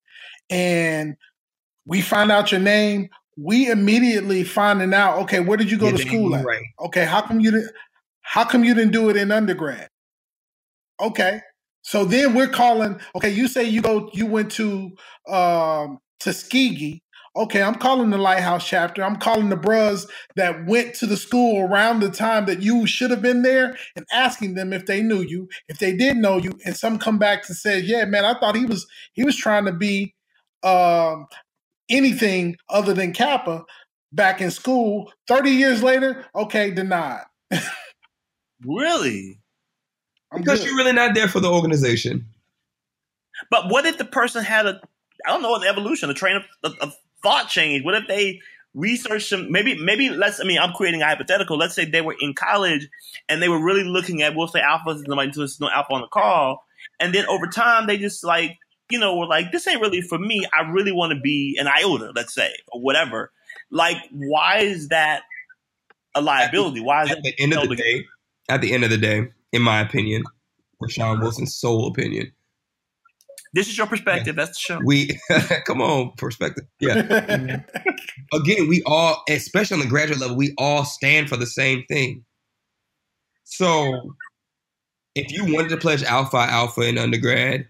and we find out your name, we immediately finding out. Okay, where did you go Yeah, to school at? right. Okay, how come you didn't? How come you didn't do it in undergrad? Okay, so then we're calling. Okay, you say you go, you went to um, Tuskegee. Okay, I'm calling the Lighthouse chapter. I'm calling the bros that went to the school around the time that you should have been there, and asking them if they knew you, if they did know you, and some come back to say, "Yeah, man, I thought he was he was trying to be um, anything other than Kappa." Back in school, 30 years later, okay, denied. Really? I'm because good. you're really not there for the organization. But what if the person had a, I don't know, an evolution, a train of, of, of thought change? What if they researched some, maybe, maybe let's, I mean, I'm creating a hypothetical. Let's say they were in college and they were really looking at, we'll say alphas, nobody there's no alpha on the call. And then over time, they just like, you know, were like, this ain't really for me. I really want to be an iota, let's say, or whatever. Like, why is that a liability? Why is At that the end of the day, at the end of the day, in my opinion, Richaun Wilson's sole opinion, This is your perspective. That's the show. we come on perspective. Yeah, again, we all, especially on the graduate level, we all stand for the same thing. So, if you wanted to pledge Alpha Alpha in undergrad,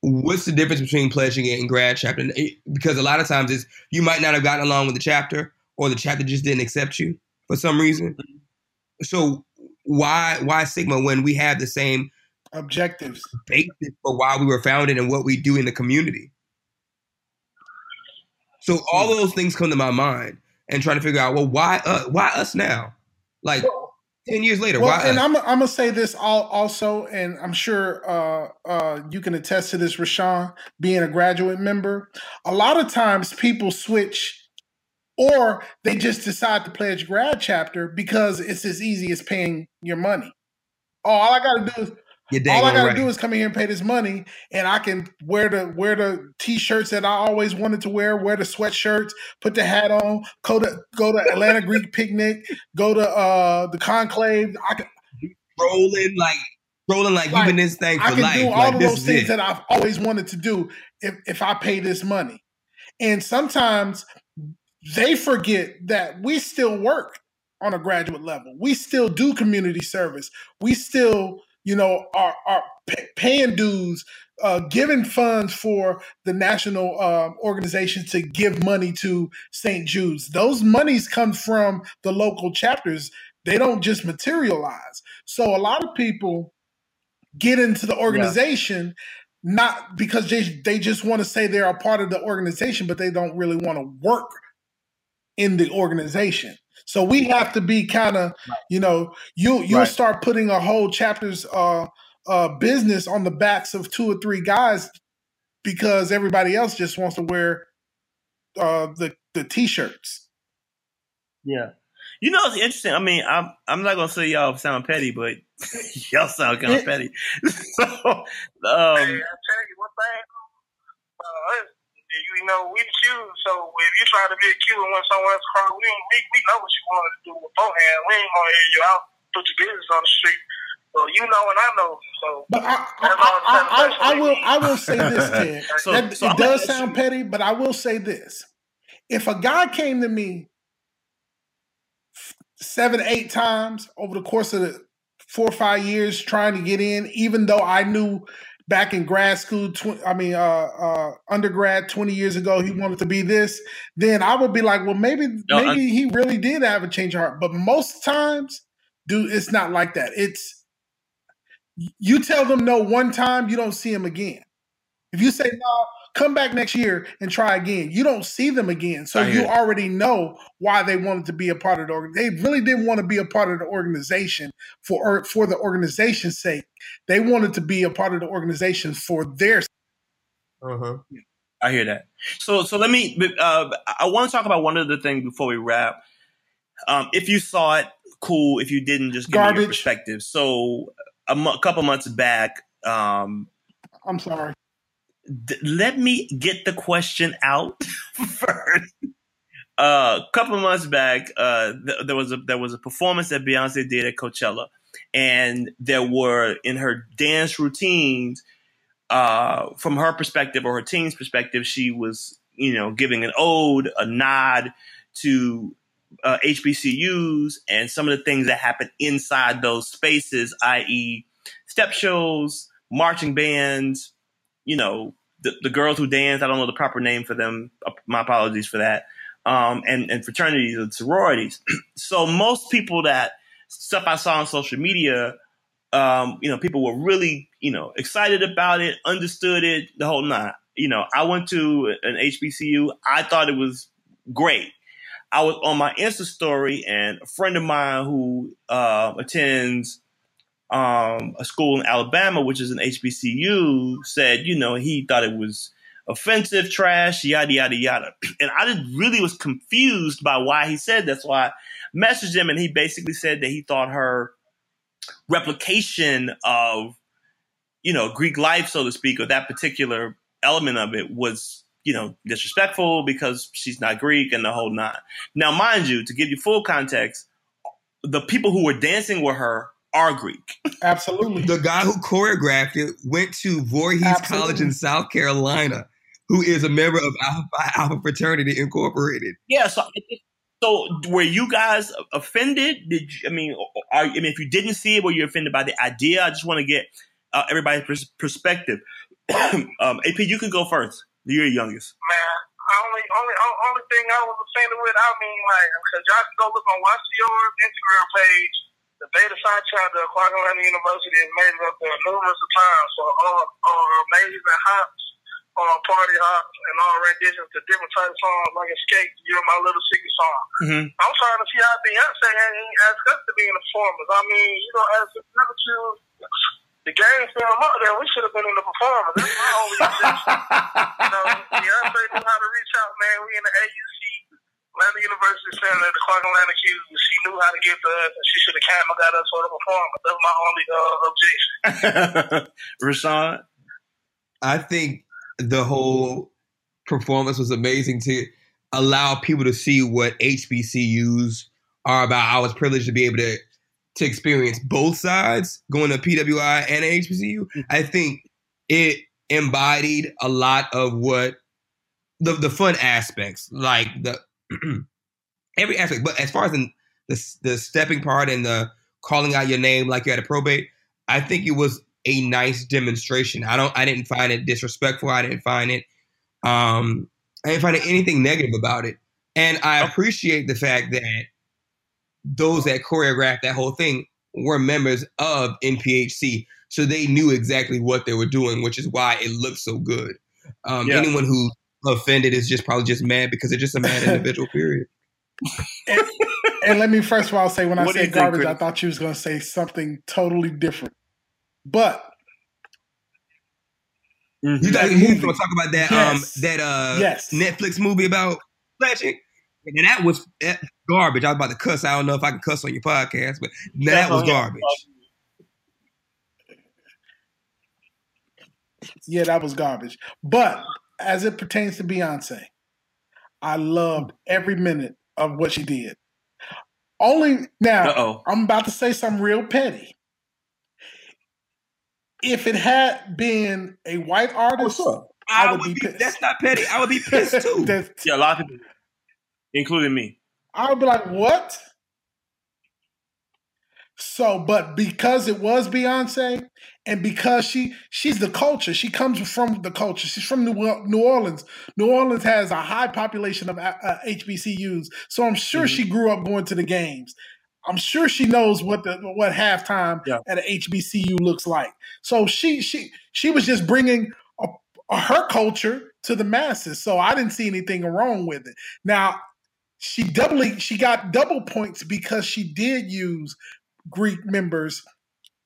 what's the difference between pledging it and grad chapter? And it- Because a lot of times it's you might not have gotten along with the chapter, or the chapter just didn't accept you for some reason. So why why Sigma when we have the same Objectives. basis for why we were founded and what we do in the community? So all those things come to my mind and trying to figure out well why uh, why us now? Like ten years later, Well, why and? I'm, I'm gonna say this all, also, and I'm sure uh, uh, you can attest to this, Richaun, being a graduate member. A lot of times, people switch, or they just decide to pledge grad chapter because it's as easy as paying your money. Oh, all I gotta do is all I gotta right. do is come in here and pay this money, and I can wear the wear the t-shirts that I always wanted to wear, wear the sweatshirts, put the hat on, go to go to Atlanta Greek picnic, go to uh the conclave. I can rolling like rolling like, Like, you've been this thing I for can life. do all like of those things that I've always wanted to do if if I pay this money. And sometimes they forget that we still work on a graduate level. We still do community service. We still, you know, are are paying dues, uh, giving funds for the national um, organization to give money to St. Jude's. Those monies come from the local chapters. They don't just materialize. So a lot of people get into the organization, yeah. not because they they just want to say they're a part of the organization, but they don't really want to work in the organization. So we have to be kind of, you know, you you'll right. start putting a whole chapter's uh, uh, business on the backs of two or three guys because everybody else just wants to wear uh, the the t-shirts. Yeah, you know it's interesting. I mean, I'm I'm not gonna say y'all sound petty, but y'all sound kind of petty. so, um, hey, I tell you one thing. Uh, you know, we the Qs, so if you try to be a Q and want someone else cry, we, we we know what you want to do beforehand. We ain't gonna hear you out, put your business on the street. Well, you know and I know. So, but I, I, I, I, I will I will say this, Ted. so, that, so it I'm does sound petty, but I will say this: if a guy came to me seven, eight times over the course of the four or five years trying to get in, even though I knew back in grad school, tw- I mean, uh, uh, undergrad 20 years ago, he wanted to be this, then I would be like, well, maybe, no, maybe I'm- he really did have a change of heart. But most times, dude, it's not like that. It's, you tell them no one time, you don't see him again. If you say no, come back next year and try again. You don't see them again. So you already know why they wanted to be a part of the organization. They really didn't want to be a part of the organization for for the organization's sake. They wanted to be a part of the organization for their uh-huh. I hear that. So so let me uh, I want to talk about one other thing before we wrap. Um, if you saw it, cool. If you didn't, just give Garbage. me your perspective. So a m- couple months back, um, I'm sorry let me get the question out first. A uh, couple months back, uh, th- there was a there was a performance that Beyonce did at Coachella, and there were in her dance routines, uh, from her perspective or her team's perspective, she was you know giving an ode, a nod to uh, HBCUs and some of the things that happen inside those spaces, i.e., step shows, marching bands, you know, the, the girls who dance. I don't know the proper name for them. Uh, my apologies for that. Um, and, and fraternities and sororities. so most people that stuff I saw on social media, um, you know, people were really, you know, excited about it, understood it, the whole nine. You know, I went to an HBCU. I thought it was great. I was on my Insta story, and a friend of mine who uh, attends um, a school in Alabama, which is an HBCU, said, you know, he thought it was offensive, trash, yada, yada, yada. And I really was confused by why he said that. So I messaged him and he basically said that he thought her replication of, you know, Greek life, so to speak, or that particular element of it was, you know, disrespectful because she's not Greek and the whole nine. Now, mind you, to give you full context, the people who were dancing with her are Greek. Absolutely. The guy who choreographed it went to Voorhees Absolutely. College in South Carolina, who is a member of Alpha, Alpha Fraternity Incorporated. Yeah, so so were you guys offended? Did you, I mean, are, I mean, if you didn't see it, were you offended by the idea? I just want to get uh, everybody's pers- perspective. um, AP, you can go first. You're the youngest. Man, only only only thing I was offended with, I mean, like, because y'all can go look on Watch Yours Instagram page the Beta Psi chapter of Clark University has made it up there numerous times for all, all amazing hops, all party hops, and all renditions to different types of songs like Xscape, You're My Little Secret song. Mm-hmm. I'm trying to see how Beyonce ain't asked us to be in the performance. I mean, you know, as a choose the game film up there, we should have been in the performance. That's my only you know, Beyonce knew how to reach out, man. We in the AUC Atlanta University saying that the Clark Atlanta Q, she knew how to get to us, and she should have came and got us for the performance. That's my only uh, objection. Richaun, I think the whole performance was amazing to allow people to see what HBCUs are about. I was privileged to be able to to experience both sides, going to PWI and HBCU. I think it embodied a lot of what the the fun aspects, like the every aspect. But as far as the, the the stepping part and the calling out your name like you had a probate, I think it was a nice demonstration. I don't I didn't find it disrespectful. I didn't find it um I didn't find anything negative about it. And I appreciate the fact that those that choreographed that whole thing were members of NPHC. so they knew exactly what they were doing, which is why it looked so good. Um, Yeah. Anyone who offended is just probably just mad because they're just a mad individual. Period. And let me first of all say, when I What do you said think, garbage, Chris? I thought you was going to say something totally different. But Mhm. You That thought you movie. want to talk about that Yes. um that uh Yes. Netflix movie about flashing? And that was that garbage. I was about to cuss. I don't know if I can cuss on your podcast, but that was garbage. yeah, that was garbage. But as it pertains to Beyonce, I loved every minute of what she did. Only now, Uh-oh. I'm about to say something real petty. If it had been a white oh, artist, I, I would, would be be. pissed. That's not petty. I would be pissed too. Yeah, a lot of people, including me. I would be like, what? So, but because it was Beyonce, and because she she's the culture, she comes from the culture. She's from New, New Orleans. New Orleans has a high population of uh, uh, HBCUs, so I'm sure Mhm. she grew up going to the games. I'm sure she knows what the what halftime Yeah. at an HBCU looks like. So she she she was just bringing a, a, her culture to the masses. So I didn't see anything wrong with it. Now she doubly she got double points because she did use Greek members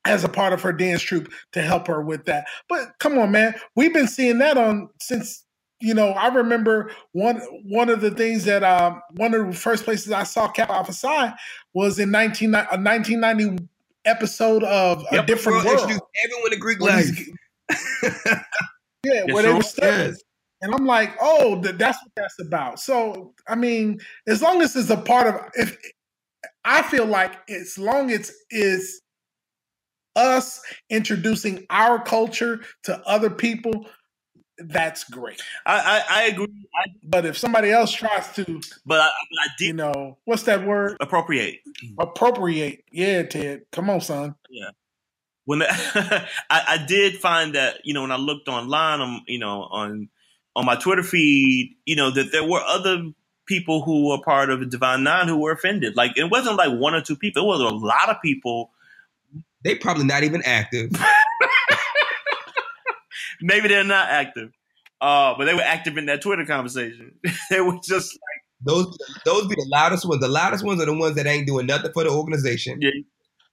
as a part of her dance troupe to help her with that. But come on, man, we've been seeing that on since you know. I remember one one of the things that um, one of the first places I saw Kappa Alpha Psi was in nineteen a nineteen ninety episode of a different World world. everyone to Greek life. yeah, Yes, where they were studying. And I'm like, oh, that's what that's about. So, I mean, as long as it's a part of, if I feel like as long as it's us introducing our culture to other people, that's great. I, I, I agree, I, But if somebody else tries to, but I, I you know, what's that word? appropriate. Appropriate. Yeah, Ted. Come on, son. Yeah. When the, I, I did find that you know when I looked online on you know on on my Twitter feed you know that there were other people who were part of the Divine Nine who were offended. Like it wasn't like one or two people; it was a lot of people. They probably not even active. Maybe they're not active, uh, but they were active in that Twitter conversation. they were just like Those those be the loudest ones. The loudest ones are the ones that ain't doing nothing for the organization. Yeah.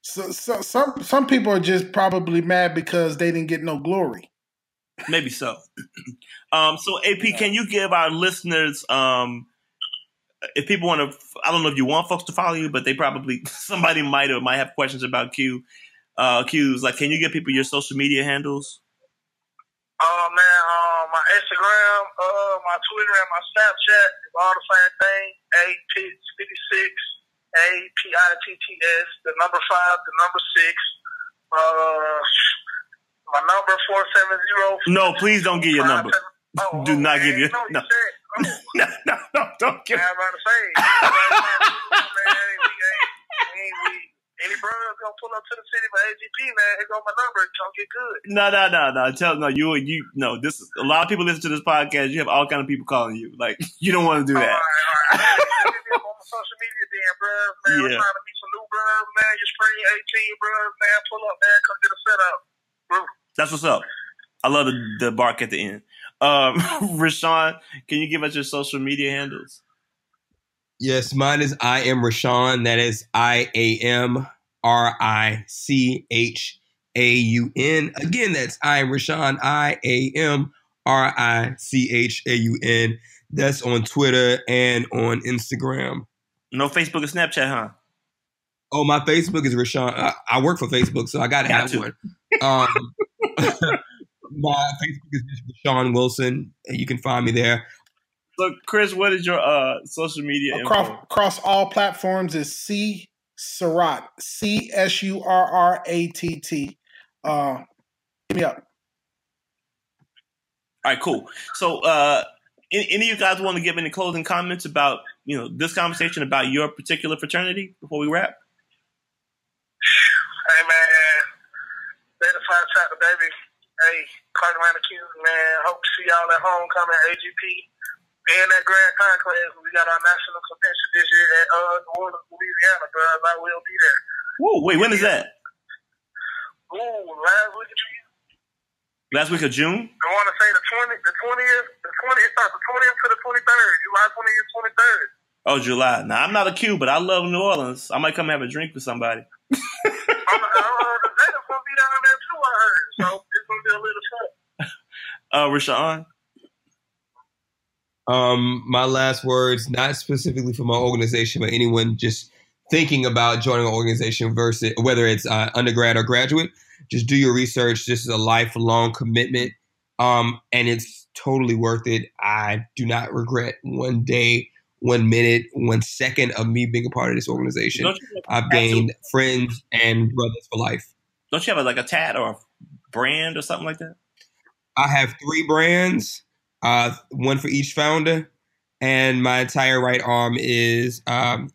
So, so some some people are just probably mad because they didn't get no glory. maybe so. um, so AP, can you give our listeners um, if people want to? I don't know if you want folks to follow you, but they probably somebody might or might have questions about Q. Uh, Q's like, can you give people your social media handles? Uh, man, uh, my Instagram, uh, my Twitter, and my Snapchat is all the same thing. A Pitts fifty six, A P I T T S, the number five, the number six. Uh, my number four seven zero. No, please don't give your number. Oh, Do oh, not give your- no. you no. said- Oh, no, no, no, don't man, I'm about to say. man, we ain't, we ain't, we, any brothers gonna pull up to the city for AGP, man. Here go my number. Don't get good. No, no, no, no. Tell no you you no. This is, a lot of people listen to this podcast. You have all kind of people calling you. Like you don't want to do All that. right, all right. On my social media then, bro. Man, we're trying to meet some new bros, man. Your spring 18, bro. Man, pull up, man. Come get a set up. That's what's up. I love the, the bark at the end. Um, Richaun, can you give us your social media handles? Yes, mine is I am Richaun. That is I A M R I C H A U N. Again, that's I am Richaun. I A M R I C H A U N. That's on Twitter and on Instagram. No Facebook or Snapchat, huh? Oh, my Facebook is Richaun. I, I work for Facebook, so I got to Got have to. one. Um, my Facebook is just Richaun Wilson. and You can find me there. So, Chris, what is your uh, social media across across all platforms is C Surratt C S U R R A T T. Uh, hit me up. All right, cool. So, uh, any, any of you guys want to give any closing comments about you know this conversation about your particular fraternity before we wrap? Hey, man. They the five chapter, baby. Hey, Clark Atlanta Q, man. Hope to see y'all at homecoming, at AGP, and that Grand Conclave. We got our national convention this year at uh, New Orleans, Louisiana, bro. I will be there. Whoa, wait, when is that? Ooh, last week of June. Last week of June. I want to say the twenty, the twentieth, the twenty. It starts the twentieth to the twenty third. July twentieth, twenty third. Oh, July. Now I'm not a Q, but I love New Orleans. I might come have a drink with somebody. I'm, uh, the Vegas gonna be down there too. I heard, so it's gonna be a little fun. Uh, Richaun. Um, my last words, not specifically for my organization, but anyone just thinking about joining an organization versus whether it's uh, undergrad or graduate, just do your research. This is a lifelong commitment, um, and it's totally worth it. I do not regret one day, one minute, one second of me being a part of this organization. Don't you have a I've tattoo? gained friends and brothers for life. Don't you have a, like a tat or a brand or something like that? I have three brands, uh, one for each founder, and my entire right arm is um,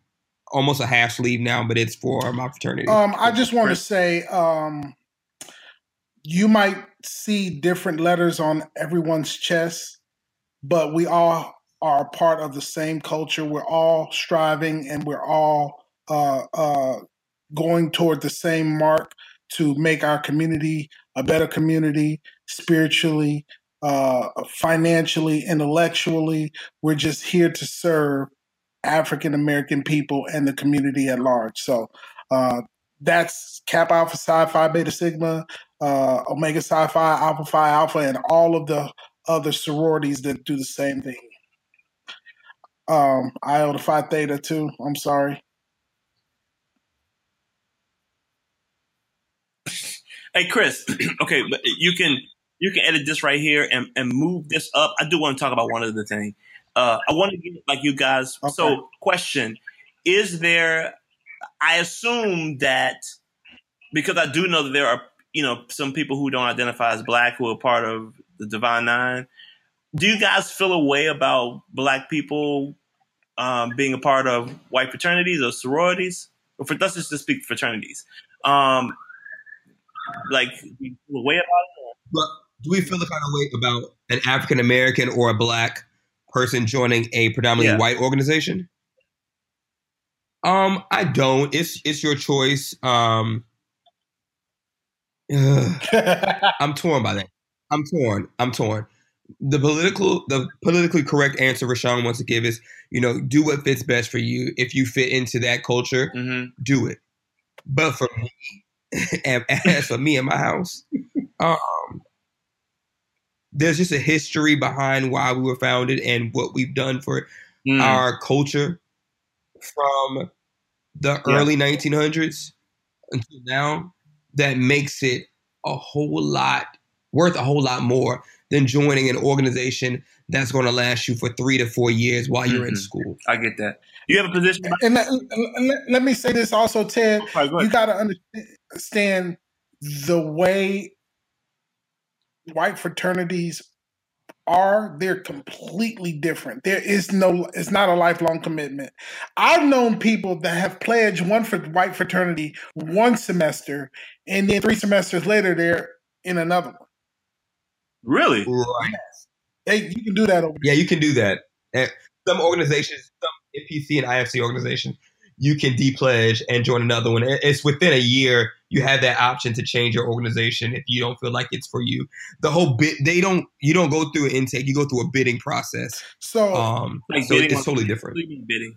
almost a half sleeve now, but it's for my fraternity. Um, I just want to say, um, you might see different letters on everyone's chest, but we all are a part of the same culture. We're all striving, and we're all uh, uh, going toward the same mark to make our community a better community, spiritually, uh, financially, intellectually. We're just here to serve African American people and the community at large. So uh, that's Kappa Alpha Psi Phi Beta Sigma, uh, Omega Psi Phi Alpha Phi Alpha, and all of the other sororities that do the same thing. Um, Iota Phi Theta too. I'm sorry. Hey, Chris. okay, but you can you can edit this right here and, and move this up. I do want to talk about one other thing. Uh, I want to get like you guys. Okay. So, question: Is there? I assume that because I do know that there are you know some people who don't identify as black who are part of the Divine Nine. Do you guys feel a way about black people um, being a part of white fraternities or sororities? Or for let's just speak fraternities. Um, like do feel a way about it? But do we feel the kind of way about an African American or a black person joining a predominantly Yeah. white organization? Um, I don't. It's it's your choice. Um, ugh. I'm torn by that. I'm torn. I'm torn. The political, the politically correct answer Richaun wants to give is, you know, do what fits best for you. If you fit into that culture, Mm-hmm. do it. But for me, and as for me and my house, um, there's just a history behind why we were founded and what we've done for Mm. our culture from the Yeah. early 1900s until now that makes it a whole lot worth a whole lot more than joining an organization that's going to last you for three to four years while you're in Mhm. school. I get that. You have a position. and let, let, let me say this also, Ted. All right, go you got to understand the way white fraternities are they're completely different there is no it's not a lifelong commitment i've known people that have pledged one for white fraternity one semester and then three semesters later they're in another one Really? Right. hey you can do that over Yeah, you can do that. Eh, Some organizations, some NPC and IFC organizations, you can depledge and join another one. It's within a year. You have that option to change your organization if you don't feel like it's for you. The whole bit, they don't. You don't go through an intake. You go through a bidding process. so Um, Like so bidding it's on- totally different. What do you mean bidding?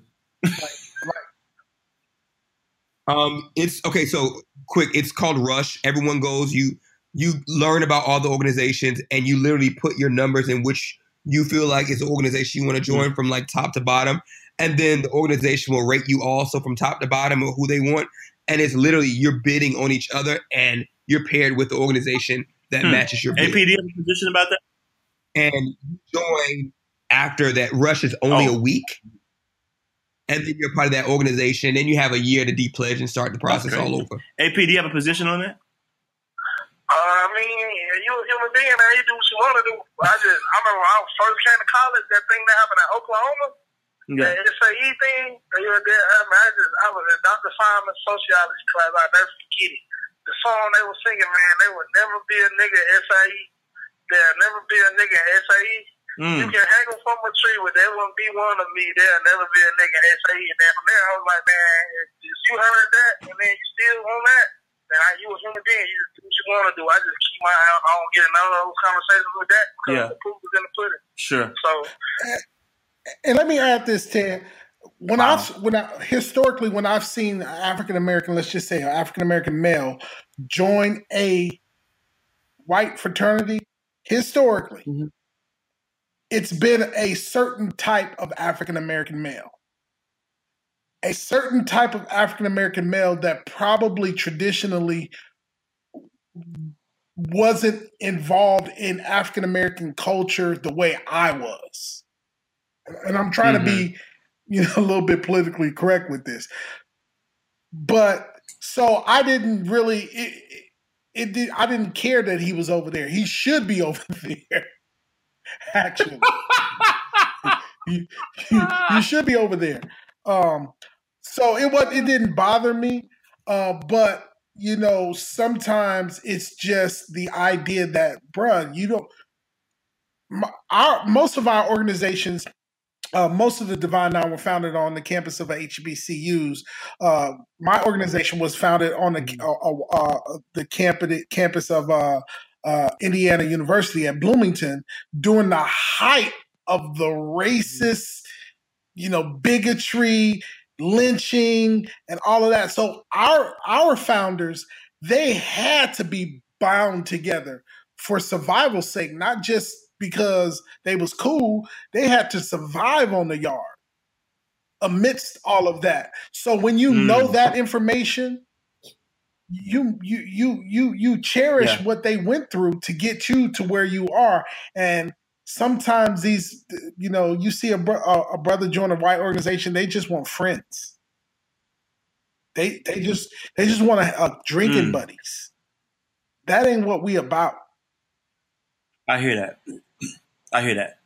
Um, it's okay. So quick, it's called Rush. Everyone goes. You you learn about all the organizations, and you literally put your numbers in which you feel like is the organization you want to join from like top to bottom, and then the organization will rate you also from top to bottom of who they want. And it's literally you're bidding on each other, and you're paired with the organization that Hmm. matches your bid. AP, do have a position about that? and you join after that rush is only Oh. a week. And then you're part of that organization. Then you have a year to depledge and start the process all over. AP, do you have a position on that? Mean, you a human being, man. You do what you want to do. I just, I remember when I first came to college, that thing that happened in Oklahoma, Yeah. the SAE thing, they were there. I, mean, I just, I was in Dr. Simon sociology class. I never forget it. The song they were singing, man, there would never be a nigga SAE. There'll never be a nigga SAE. You Mm. can hang them from a tree, but there won't be one of me. There'll never be a nigga SAE. And then from there, I was like, man, if, if you heard that and then you still on that, and I, you a human being. You just you want to do. I just keep my. I don't get none of those conversations with that because Yeah. the proof is in the pudding. Sure. So And let me add this, Ted. When Wow. I've when I historically when I've seen African American, let's just say African American male join a white fraternity, historically, Mhm. it's been a certain type of African American male. A certain type of African American male that probably traditionally wasn't involved in African American culture the way I was. And I'm trying to be, you know, a little bit politically correct with this. But so I didn't really it, it, it did I didn't care that he was over there. He should be over there. Actually. you, you, you should be over there. Um so it was it didn't bother me. Uh, but you know, sometimes it's just the idea that, bruh, you don't. My, our most of our organizations, uh, most of the Divine Nine were founded on the campus of HBCUs. Uh, my organization was founded on the uh, uh, the campus campus of uh, uh, Indiana University at Bloomington during the height of the racist, you know, bigotry, lynching, and all of that. So our our founders they had to be bound together for survival's sake, not just because they was cool. They had to survive on the yard amidst all of that. So when you Mm. know that information, you you you you you cherish Yeah. what they went through to get you to where you are and sometimes these you know you see a, bro- a, a brother join a white organization they just want friends they they just they just want to uh, drinking Mm. buddies that ain't what we about I hear that. I hear that.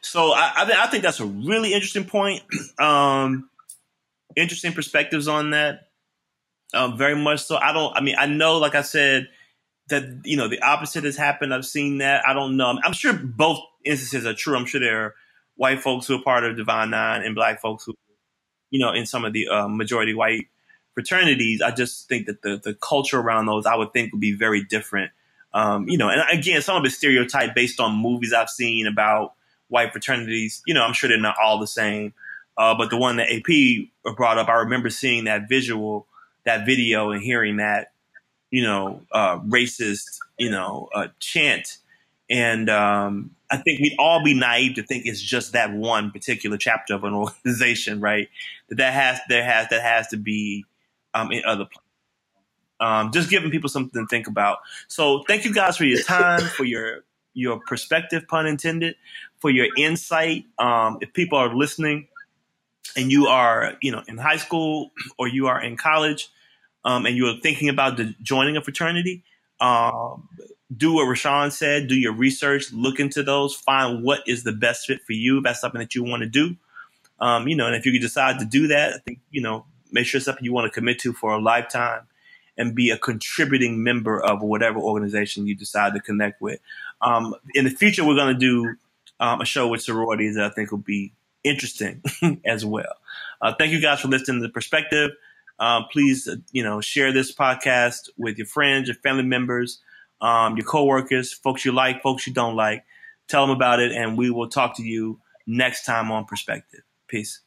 So I, I, I think that's a really interesting point. Um, interesting perspectives on that. Um, very much so. I don't. I mean, I know, like I said, that you know the opposite has happened. I've seen that. I don't know. I'm, sure both instances are true. I'm sure there are white folks who are part of Divine Nine and black folks who, you know, in some of the uh, majority white fraternities. I just think that the the culture around those, I would think, would be very different. Um, you know, and again, some of it's stereotype based on movies I've seen about white fraternities. You know, I'm sure they're not all the same. Uh, but the one that AP brought up, I remember seeing that visual, that video, and hearing that, you know, uh, racist, you know, uh, chant. And um, I think we'd all be naive to think it's just that one particular chapter of an organization, right? That that has there has that has to be um, in other places. Um, just giving people something to think about. So thank you guys for your time, for your your perspective, pun intended, for your insight. Um, if people are listening and you are, you know, in high school or you are in college, um, and you are thinking about the, joining a fraternity, um, do what Richaun said. Do your research, look into those, find what is the best fit for you. If that's something that you want to do, um, you know, and if you decide to do that, I think you know, make sure it's something you want to commit to for a lifetime and be a contributing member of whatever organization you decide to connect with. Um, in the future, we're going to do um, a show with sororities that I think will be interesting as well. Uh, thank you guys for listening to the perspective. Um, please, uh, you know, share this podcast with your friends, your family members, um, your coworkers, folks you like, folks you don't like. Tell them about it, and we will talk to you next time on Perspective. Peace.